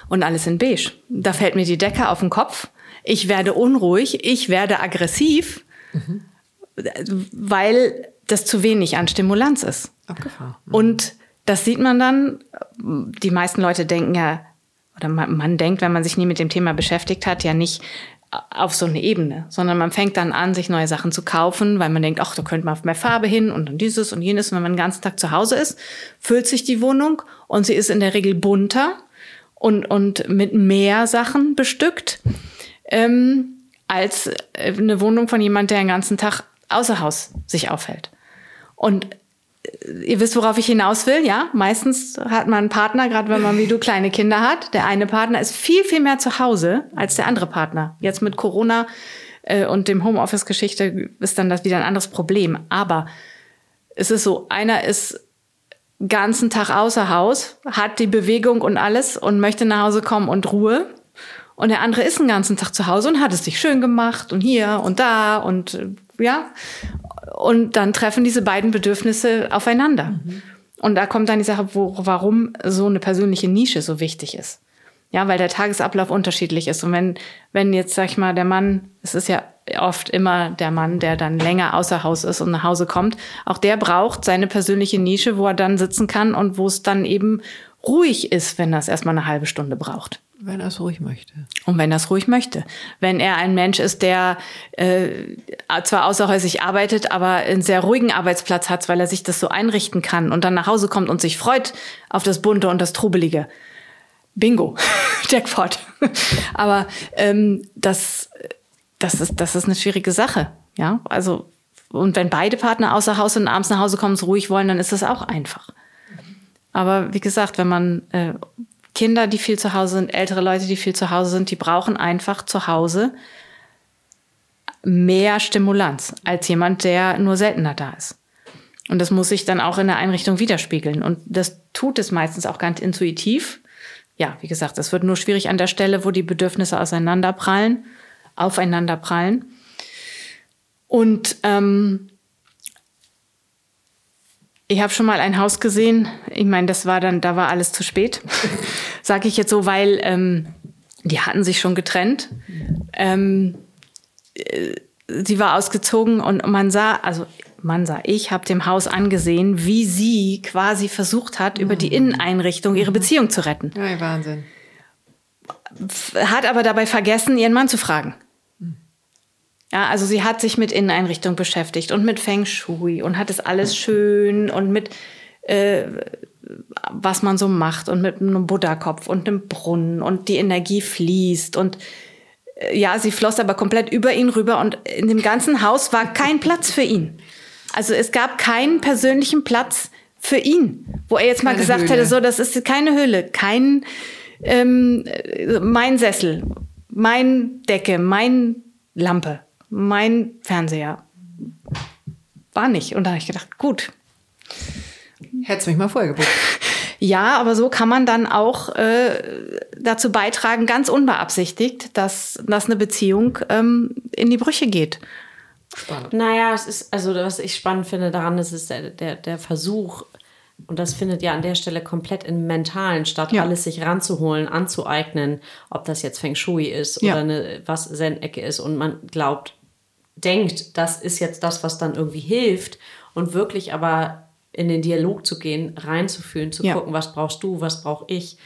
Und alles in beige. Da fällt mir die Decke auf den Kopf. Ich werde unruhig, ich werde aggressiv, mhm. weil das zu wenig an Stimulanz ist. Abgefahren. Mhm. Und das sieht man dann. Die meisten Leute denken ja, oder man, man denkt, wenn man sich nie mit dem Thema beschäftigt hat, ja nicht auf so eine Ebene, sondern man fängt dann an, sich neue Sachen zu kaufen, weil man denkt, ach, da könnte man auf mehr Farbe hin und dann dieses und jenes. Und wenn man den ganzen Tag zu Hause ist, füllt sich die Wohnung und sie ist in der Regel bunter und, und mit mehr Sachen bestückt, ähm, als eine Wohnung von jemand, der den ganzen Tag außer Haus sich aufhält. Und ihr wisst, worauf ich hinaus will, ja? Meistens hat man einen Partner, gerade wenn man wie du kleine Kinder hat. Der eine Partner ist viel, viel mehr zu Hause als der andere Partner. Jetzt mit Corona äh, und dem Homeoffice-Geschichte ist dann das wieder ein anderes Problem. Aber es ist so, einer ist ganzen Tag außer Haus, hat die Bewegung und alles und möchte nach Hause kommen und Ruhe. Und der andere ist den ganzen Tag zu Hause und hat es sich schön gemacht und hier und da und ja. Und dann treffen diese beiden Bedürfnisse aufeinander. Mhm. Und da kommt dann die Sache, wo, warum so eine persönliche Nische so wichtig ist. Ja, weil der Tagesablauf unterschiedlich ist. Und wenn, wenn jetzt, sag ich mal, der Mann, es ist ja oft immer der Mann, der dann länger außer Haus ist und nach Hause kommt, auch der braucht seine persönliche Nische, wo er dann sitzen kann und wo es dann eben ruhig ist, wenn es erstmal eine halbe Stunde braucht. Wenn er es ruhig möchte. Und wenn er es ruhig möchte. Wenn er ein Mensch ist, der äh, zwar außerhäusig arbeitet, aber einen sehr ruhigen Arbeitsplatz hat, weil er sich das so einrichten kann und dann nach Hause kommt und sich freut auf das Bunte und das Trubelige. Bingo, Jackpot. aber ähm, das, das, ist, das ist eine schwierige Sache. Ja, also, und wenn beide Partner außer Haus und abends nach Hause kommen, so ruhig wollen, dann ist das auch einfach. Aber wie gesagt, wenn man äh, Kinder, die viel zu Hause sind, ältere Leute, die viel zu Hause sind, die brauchen einfach zu Hause mehr Stimulanz als jemand, der nur seltener da ist. Und das muss sich dann auch in der Einrichtung widerspiegeln. Und das tut es meistens auch ganz intuitiv. Ja, wie gesagt, es wird nur schwierig an der Stelle, wo die Bedürfnisse auseinanderprallen, aufeinanderprallen. Und ähm, ich habe schon mal ein Haus gesehen. Ich meine, das war dann, da war alles zu spät. Sage ich jetzt so, weil ähm, die hatten sich schon getrennt. Ähm, äh, sie war ausgezogen und man sah, also man sah, ich habe dem Haus angesehen, wie sie quasi versucht hat, über die mhm. Inneneinrichtung ihre mhm. Beziehung zu retten. Ja, Wahnsinn. Hat aber dabei vergessen, ihren Mann zu fragen. Ja, also sie hat sich mit Inneneinrichtung beschäftigt und mit Feng Shui und hat es alles schön und mit äh, was man so macht und mit einem Buddha-Kopf und einem Brunnen und die Energie fließt und äh, ja, sie floss aber komplett über ihn rüber und in dem ganzen Haus war kein Platz für ihn. Also es gab keinen persönlichen Platz für ihn, wo er jetzt mal gesagt Höhle. hätte, so, das ist keine Höhle, kein ähm, mein Sessel, mein Decke, mein Lampe mein Fernseher war nicht. Und da habe ich gedacht, gut. Hättest mich mal vorher gebucht. Ja, aber so kann man dann auch äh, dazu beitragen, ganz unbeabsichtigt, dass, dass eine Beziehung ähm, in die Brüche geht. Spannend. Naja, es ist, also was ich spannend finde daran, ist, ist der, der, der Versuch, und das findet ja an der Stelle komplett im Mentalen statt, ja. alles sich ranzuholen, anzueignen, ob das jetzt Feng Shui ist oder ja. eine was Zen-Ecke ist und man glaubt, denkt, das ist jetzt das, was dann irgendwie hilft und wirklich aber in den Dialog zu gehen, reinzufühlen, zu ja. gucken, was brauchst du, was brauche ich.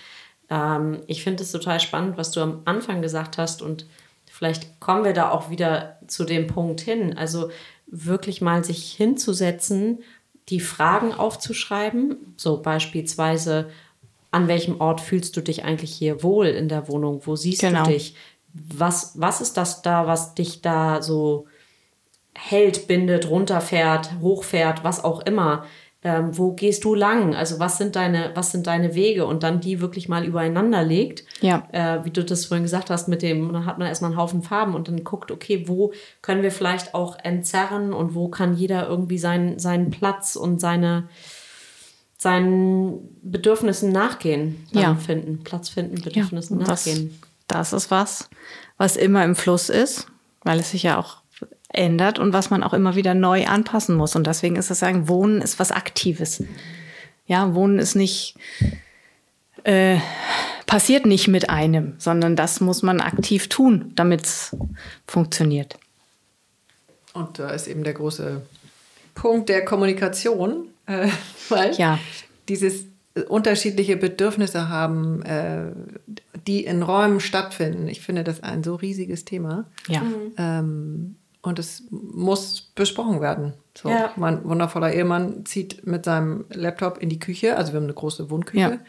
Ähm, ich finde es total spannend, was du am Anfang gesagt hast und vielleicht kommen wir da auch wieder zu dem Punkt hin. Also wirklich mal sich hinzusetzen, die Fragen aufzuschreiben, so beispielsweise, an welchem Ort fühlst du dich eigentlich hier wohl in der Wohnung? Wo siehst genau. du dich? Was, was ist das da, was dich da so hält, bindet, runterfährt, hochfährt, was auch immer. Ähm, wo gehst du lang? Also was sind deine, was sind deine Wege? Und dann die wirklich mal übereinander legt. Ja. Äh, wie du das vorhin gesagt hast, mit dem, dann hat man erstmal einen Haufen Farben und dann guckt, okay, wo können wir vielleicht auch entzerren und wo kann jeder irgendwie seinen, seinen Platz und seine, seinen Bedürfnissen nachgehen, ja. finden, Platz finden, Bedürfnissen ja, nachgehen. Das, das ist was, was immer im Fluss ist, weil es sich ja auch ändert und was man auch immer wieder neu anpassen muss. Und deswegen ist es sagen, Wohnen ist was Aktives. Ja, Wohnen ist nicht, äh, passiert nicht mit einem, sondern das muss man aktiv tun, damit es funktioniert. Und da ist eben der große Punkt der Kommunikation, äh, weil ja. dieses unterschiedliche Bedürfnisse haben, äh, die in Räumen stattfinden. Ich finde das ein so riesiges Thema. Ja. Ähm, und es muss besprochen werden. So, ja. Mein wundervoller Ehemann zieht mit seinem Laptop in die Küche, also wir haben eine große Wohnküche.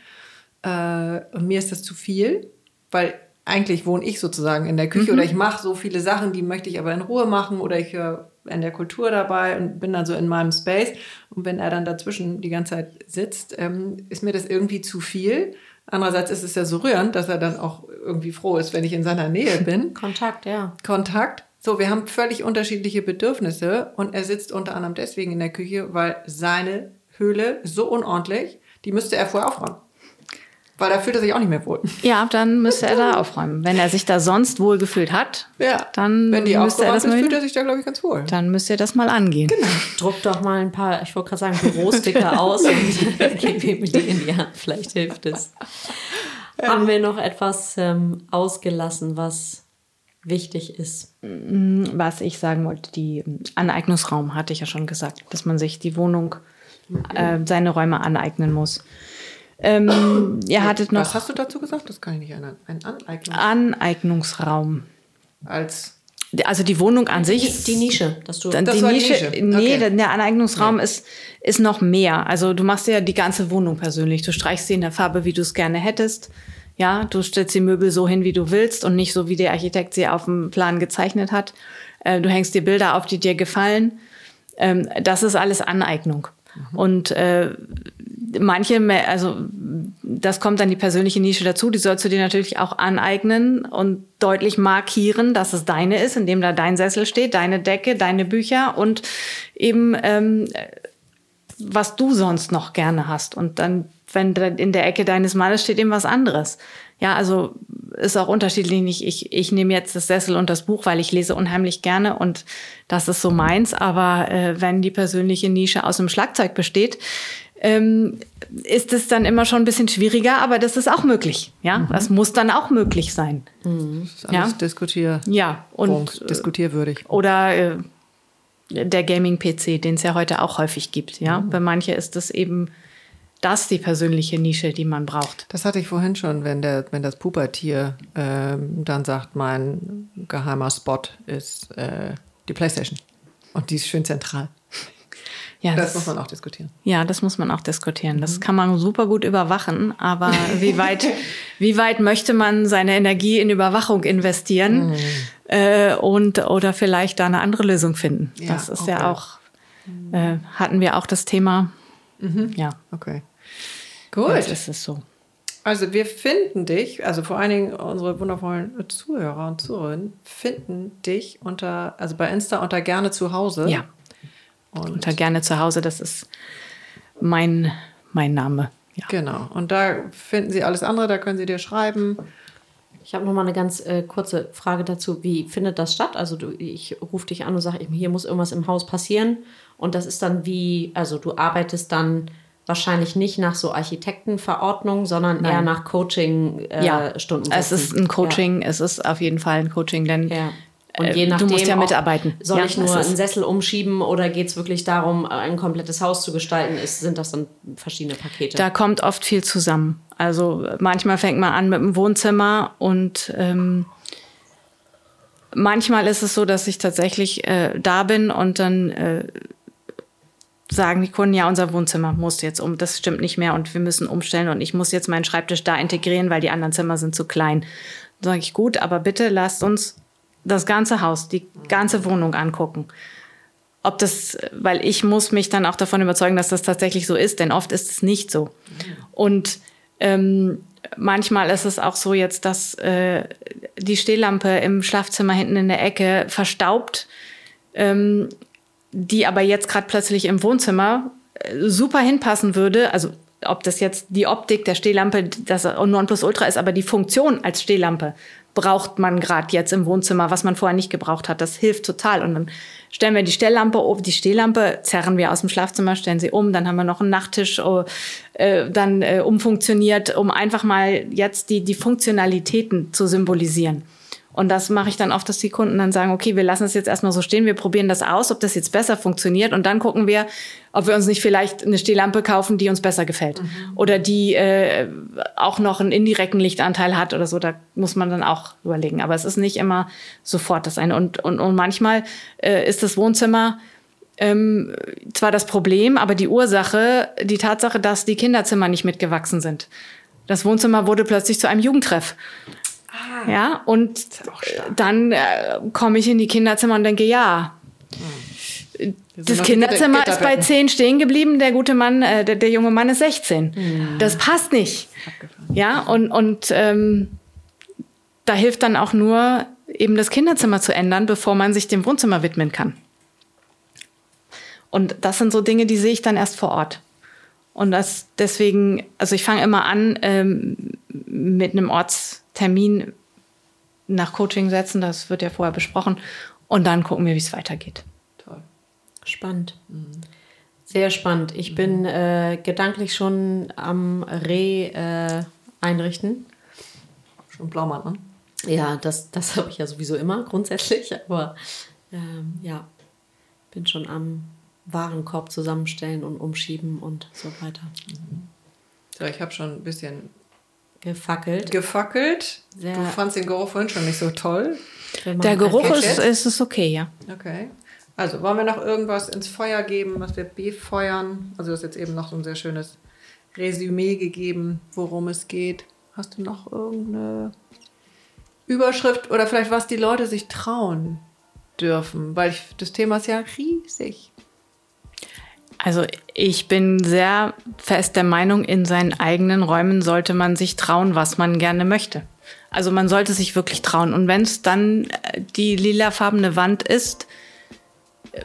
Ja. Äh, und mir ist das zu viel, weil eigentlich wohne ich sozusagen in der Küche mhm. oder ich mache so viele Sachen, die möchte ich aber in Ruhe machen oder ich höre in der Kultur dabei und bin dann so in meinem Space. Und wenn er dann dazwischen die ganze Zeit sitzt, ähm, ist mir das irgendwie zu viel. Andererseits ist es ja so rührend, dass er dann auch irgendwie froh ist, wenn ich in seiner Nähe bin. Kontakt, ja. Kontakt. So, wir haben völlig unterschiedliche Bedürfnisse und er sitzt unter anderem deswegen in der Küche, weil seine Höhle ist so unordentlich, die müsste er vorher aufräumen. Weil da fühlt er sich auch nicht mehr wohl. Ja, dann müsste er da aufräumen. Wenn er sich da sonst wohl gefühlt hat, Ja. dann Wenn die müsste er das ist, mal fühlt wieder- er sich da, glaube ich, ganz wohl. dann müsst ihr das mal angehen. Genau. Druck doch mal ein paar, ich wollte gerade sagen, Bürosticker aus und gib ihm die in die Hand. Vielleicht hilft es. Haben wir noch etwas ähm, ausgelassen, was wichtig ist? Was ich sagen wollte, die ähm, Aneignungsraum hatte ich ja schon gesagt, dass man sich die Wohnung, äh, seine Räume aneignen muss. Ähm, ihr hattet Was noch hast du dazu gesagt? Das kann ich nicht erinnern. Ein Aneignung Aneignungsraum. als Also die Wohnung an Die, sich. die Nische, dass du. Dann Das die war die Nische, Nische. nee, Okay. der- der Aneignungsraum ist, ist noch mehr. Also du machst ja die ganze Wohnung persönlich. Du streichst sie in der Farbe, wie du es gerne hättest. Ja, du stellst die Möbel so hin, wie du willst und nicht so, wie der Architekt sie auf dem Plan gezeichnet hat. Äh, Du hängst dir Bilder auf, die dir gefallen. Ähm, Das ist alles Aneignung. Und äh, manche, also das kommt dann die persönliche Nische dazu, die sollst du dir natürlich auch aneignen und deutlich markieren, dass es deine ist, indem da dein Sessel steht, deine Decke, deine Bücher und eben ähm, was du sonst noch gerne hast. Und dann, wenn in der Ecke deines Mannes steht eben was anderes. Ja, also ist auch unterschiedlich. Nicht, ich, ich nehme jetzt das Sessel und das Buch, weil ich lese unheimlich gerne und das ist so meins. Aber äh, wenn die persönliche Nische aus dem Schlagzeug besteht, ähm, ist es dann immer schon ein bisschen schwieriger, aber das ist auch möglich. Ja, das muss dann auch möglich sein. das ist alles Ja. diskutier Ja, und Punkt, diskutierwürdig. oder äh, der Gaming-PC, den es ja heute auch häufig gibt. Ja, bei manche ist es eben das die persönliche Nische, die man braucht. Das hatte ich vorhin schon, wenn, der, wenn das Pubertier ähm, dann sagt, mein geheimer Spot ist äh, die Playstation. Und die ist schön zentral. Ja, Das muss man auch diskutieren. Ja, das muss man auch diskutieren. Das kann man super gut überwachen, aber wie weit, wie weit möchte man seine Energie in Überwachung investieren äh, und oder vielleicht da eine andere Lösung finden? Ja, das ist okay. ja auch, äh, hatten wir auch das Thema. Ja, Okay. das Gut. ist es so. Also wir finden dich, also vor allen Dingen unsere wundervollen Zuhörer und Zuhörerinnen finden dich unter, also bei Insta unter gerne zu Hause. Ja, Und unter gerne zu Hause, das ist mein, mein Name. Ja. Genau. Und da finden Sie alles andere, da können Sie dir schreiben. Ich habe noch mal eine ganz äh, kurze Frage dazu. Wie findet das statt? Also du, ich rufe dich an und sage, hier muss irgendwas im Haus passieren. Und das ist dann wie, also du arbeitest dann wahrscheinlich nicht nach so Architektenverordnung, sondern eher nach Coaching äh, ja, Stunden. es ist ein Coaching, es ist auf jeden Fall ein Coaching, denn Ja. Und äh, je nachdem, du musst ja auch, mitarbeiten. Soll ja, ich nur einen Sessel umschieben oder geht es wirklich darum, ein komplettes Haus zu gestalten? Ist, sind das dann verschiedene Pakete? Da kommt oft viel zusammen. Also manchmal fängt man an mit dem Wohnzimmer und ähm, manchmal ist es so, dass ich tatsächlich äh, da bin und dann äh, sagen die Kunden, ja, unser Wohnzimmer muss jetzt um, das stimmt nicht mehr und wir müssen umstellen und ich muss jetzt meinen Schreibtisch da integrieren, weil die anderen Zimmer sind zu klein. Dann sage ich, gut, aber bitte lasst uns das ganze Haus, die ganze Wohnung angucken ob das, weil ich muss mich dann auch davon überzeugen, dass das tatsächlich so ist, denn oft ist es nicht so. Und ähm, manchmal ist es auch so jetzt, dass äh, die Stehlampe im Schlafzimmer hinten in der Ecke verstaubt, ähm, die aber jetzt gerade plötzlich im Wohnzimmer äh, super hinpassen würde. Also ob das jetzt die Optik der Stehlampe das Nonplusultra ist, aber die Funktion als Stehlampe braucht man gerade jetzt im Wohnzimmer, was man vorher nicht gebraucht hat. Das hilft total. Und dann stellen wir die Stelllampe die Stehlampe zerren wir aus dem Schlafzimmer, stellen sie um, dann haben wir noch einen Nachttisch oh, äh, dann äh, umfunktioniert, um einfach mal jetzt die, die Funktionalitäten zu symbolisieren. Und das mache ich dann oft, dass die Kunden dann sagen, okay, wir lassen es jetzt erstmal so stehen, wir probieren das aus, ob das jetzt besser funktioniert und dann gucken wir, ob wir uns nicht vielleicht eine Stehlampe kaufen, die uns besser gefällt. Oder die äh, auch noch einen indirekten Lichtanteil hat oder so, da muss man dann auch überlegen. Aber es ist nicht immer sofort das eine. Und, und, und manchmal äh, ist das Wohnzimmer ähm, zwar das Problem, aber die Ursache, die Tatsache, dass die Kinderzimmer nicht mitgewachsen sind. Das Wohnzimmer wurde plötzlich zu einem Jugendtreff. Ja, und dann äh, komme ich in die Kinderzimmer und denke, ja, das Kinderzimmer ist bei 10 stehen geblieben, der gute Mann, äh, der, der, junge Mann ist 16. Ja. Das passt nicht. Ja, und, und ähm, da hilft dann auch nur, eben das Kinderzimmer zu ändern, bevor man sich dem Wohnzimmer widmen kann. Und das sind so Dinge, die sehe ich dann erst vor Ort. Und das deswegen, also ich fange immer an ähm, mit einem Ortstermin nach Coaching setzen, das wird ja vorher besprochen, und dann gucken wir, wie es weitergeht. Toll. Spannend. Mhm. Sehr spannend. Ich mhm. bin äh, gedanklich schon am Reh äh, einrichten. Schon Blaumann, ne? Ja, das, das habe ich ja sowieso immer grundsätzlich, aber ähm, ja, bin schon am Warenkorb zusammenstellen und umschieben und so weiter. Mhm. So, ich habe schon ein bisschen gefackelt. Gefackelt. Sehr du fandst den Geruch vorhin schon nicht so toll. Der Geruch ist, ist, ist okay, ja. Okay. Also wollen wir noch irgendwas ins Feuer geben, was wir befeuern? Also du hast jetzt eben noch so ein sehr schönes Resümee gegeben, worum es geht. Hast du noch irgendeine Überschrift oder vielleicht was die Leute sich trauen dürfen? Weil ich, das Thema ist ja riesig. Also ich bin sehr fest der Meinung, in seinen eigenen Räumen sollte man sich trauen, was man gerne möchte. Also man sollte sich wirklich trauen. Und wenn es dann äh, die lilafarbene Wand ist, äh,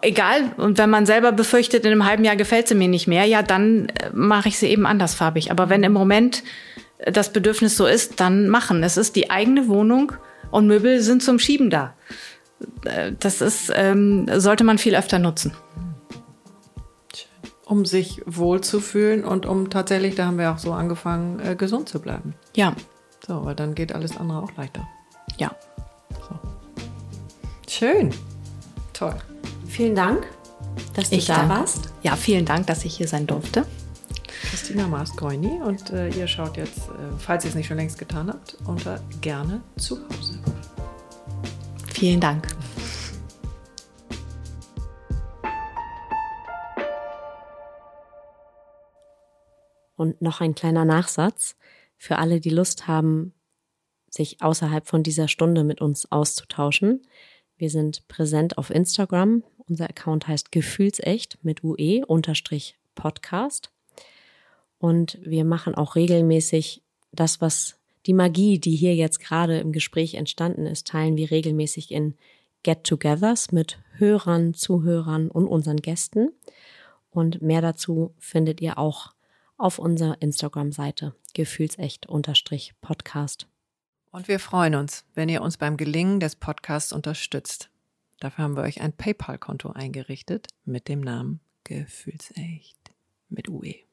egal. Und wenn man selber befürchtet, in einem halben Jahr gefällt sie mir nicht mehr, ja, dann äh, mache ich sie eben andersfarbig. Aber wenn im Moment das Bedürfnis so ist, dann machen. Es ist die eigene Wohnung und Möbel sind zum Schieben da. Das ist, ähm, sollte man viel öfter nutzen um sich wohlzufühlen und um tatsächlich, da haben wir auch so angefangen, äh, gesund zu bleiben. Ja. So, weil dann geht alles andere auch leichter. Ja. So. Schön. Toll. Vielen Dank, dass du ich da danke. warst. Ja, vielen Dank, dass ich hier sein durfte. Christina Maas-Goini und äh, ihr schaut jetzt, äh, falls ihr es nicht schon längst getan habt, unter gerne zu Hause. Vielen Dank. Und noch ein kleiner Nachsatz für alle, die Lust haben, sich außerhalb von dieser Stunde mit uns auszutauschen. Wir sind präsent auf Instagram. Unser Account heißt Gefühlsecht mit UE unterstrich Podcast. Und wir machen auch regelmäßig das, was die Magie, die hier jetzt gerade im Gespräch entstanden ist, teilen wir regelmäßig in Get-togethers mit Hörern, Zuhörern und unseren Gästen. Und mehr dazu findet ihr auch auf unserer Instagram-Seite gefühlsecht-podcast. Und wir freuen uns, wenn ihr uns beim Gelingen des Podcasts unterstützt. Dafür haben wir euch ein PayPal-Konto eingerichtet mit dem Namen Gefühlsecht mit UE.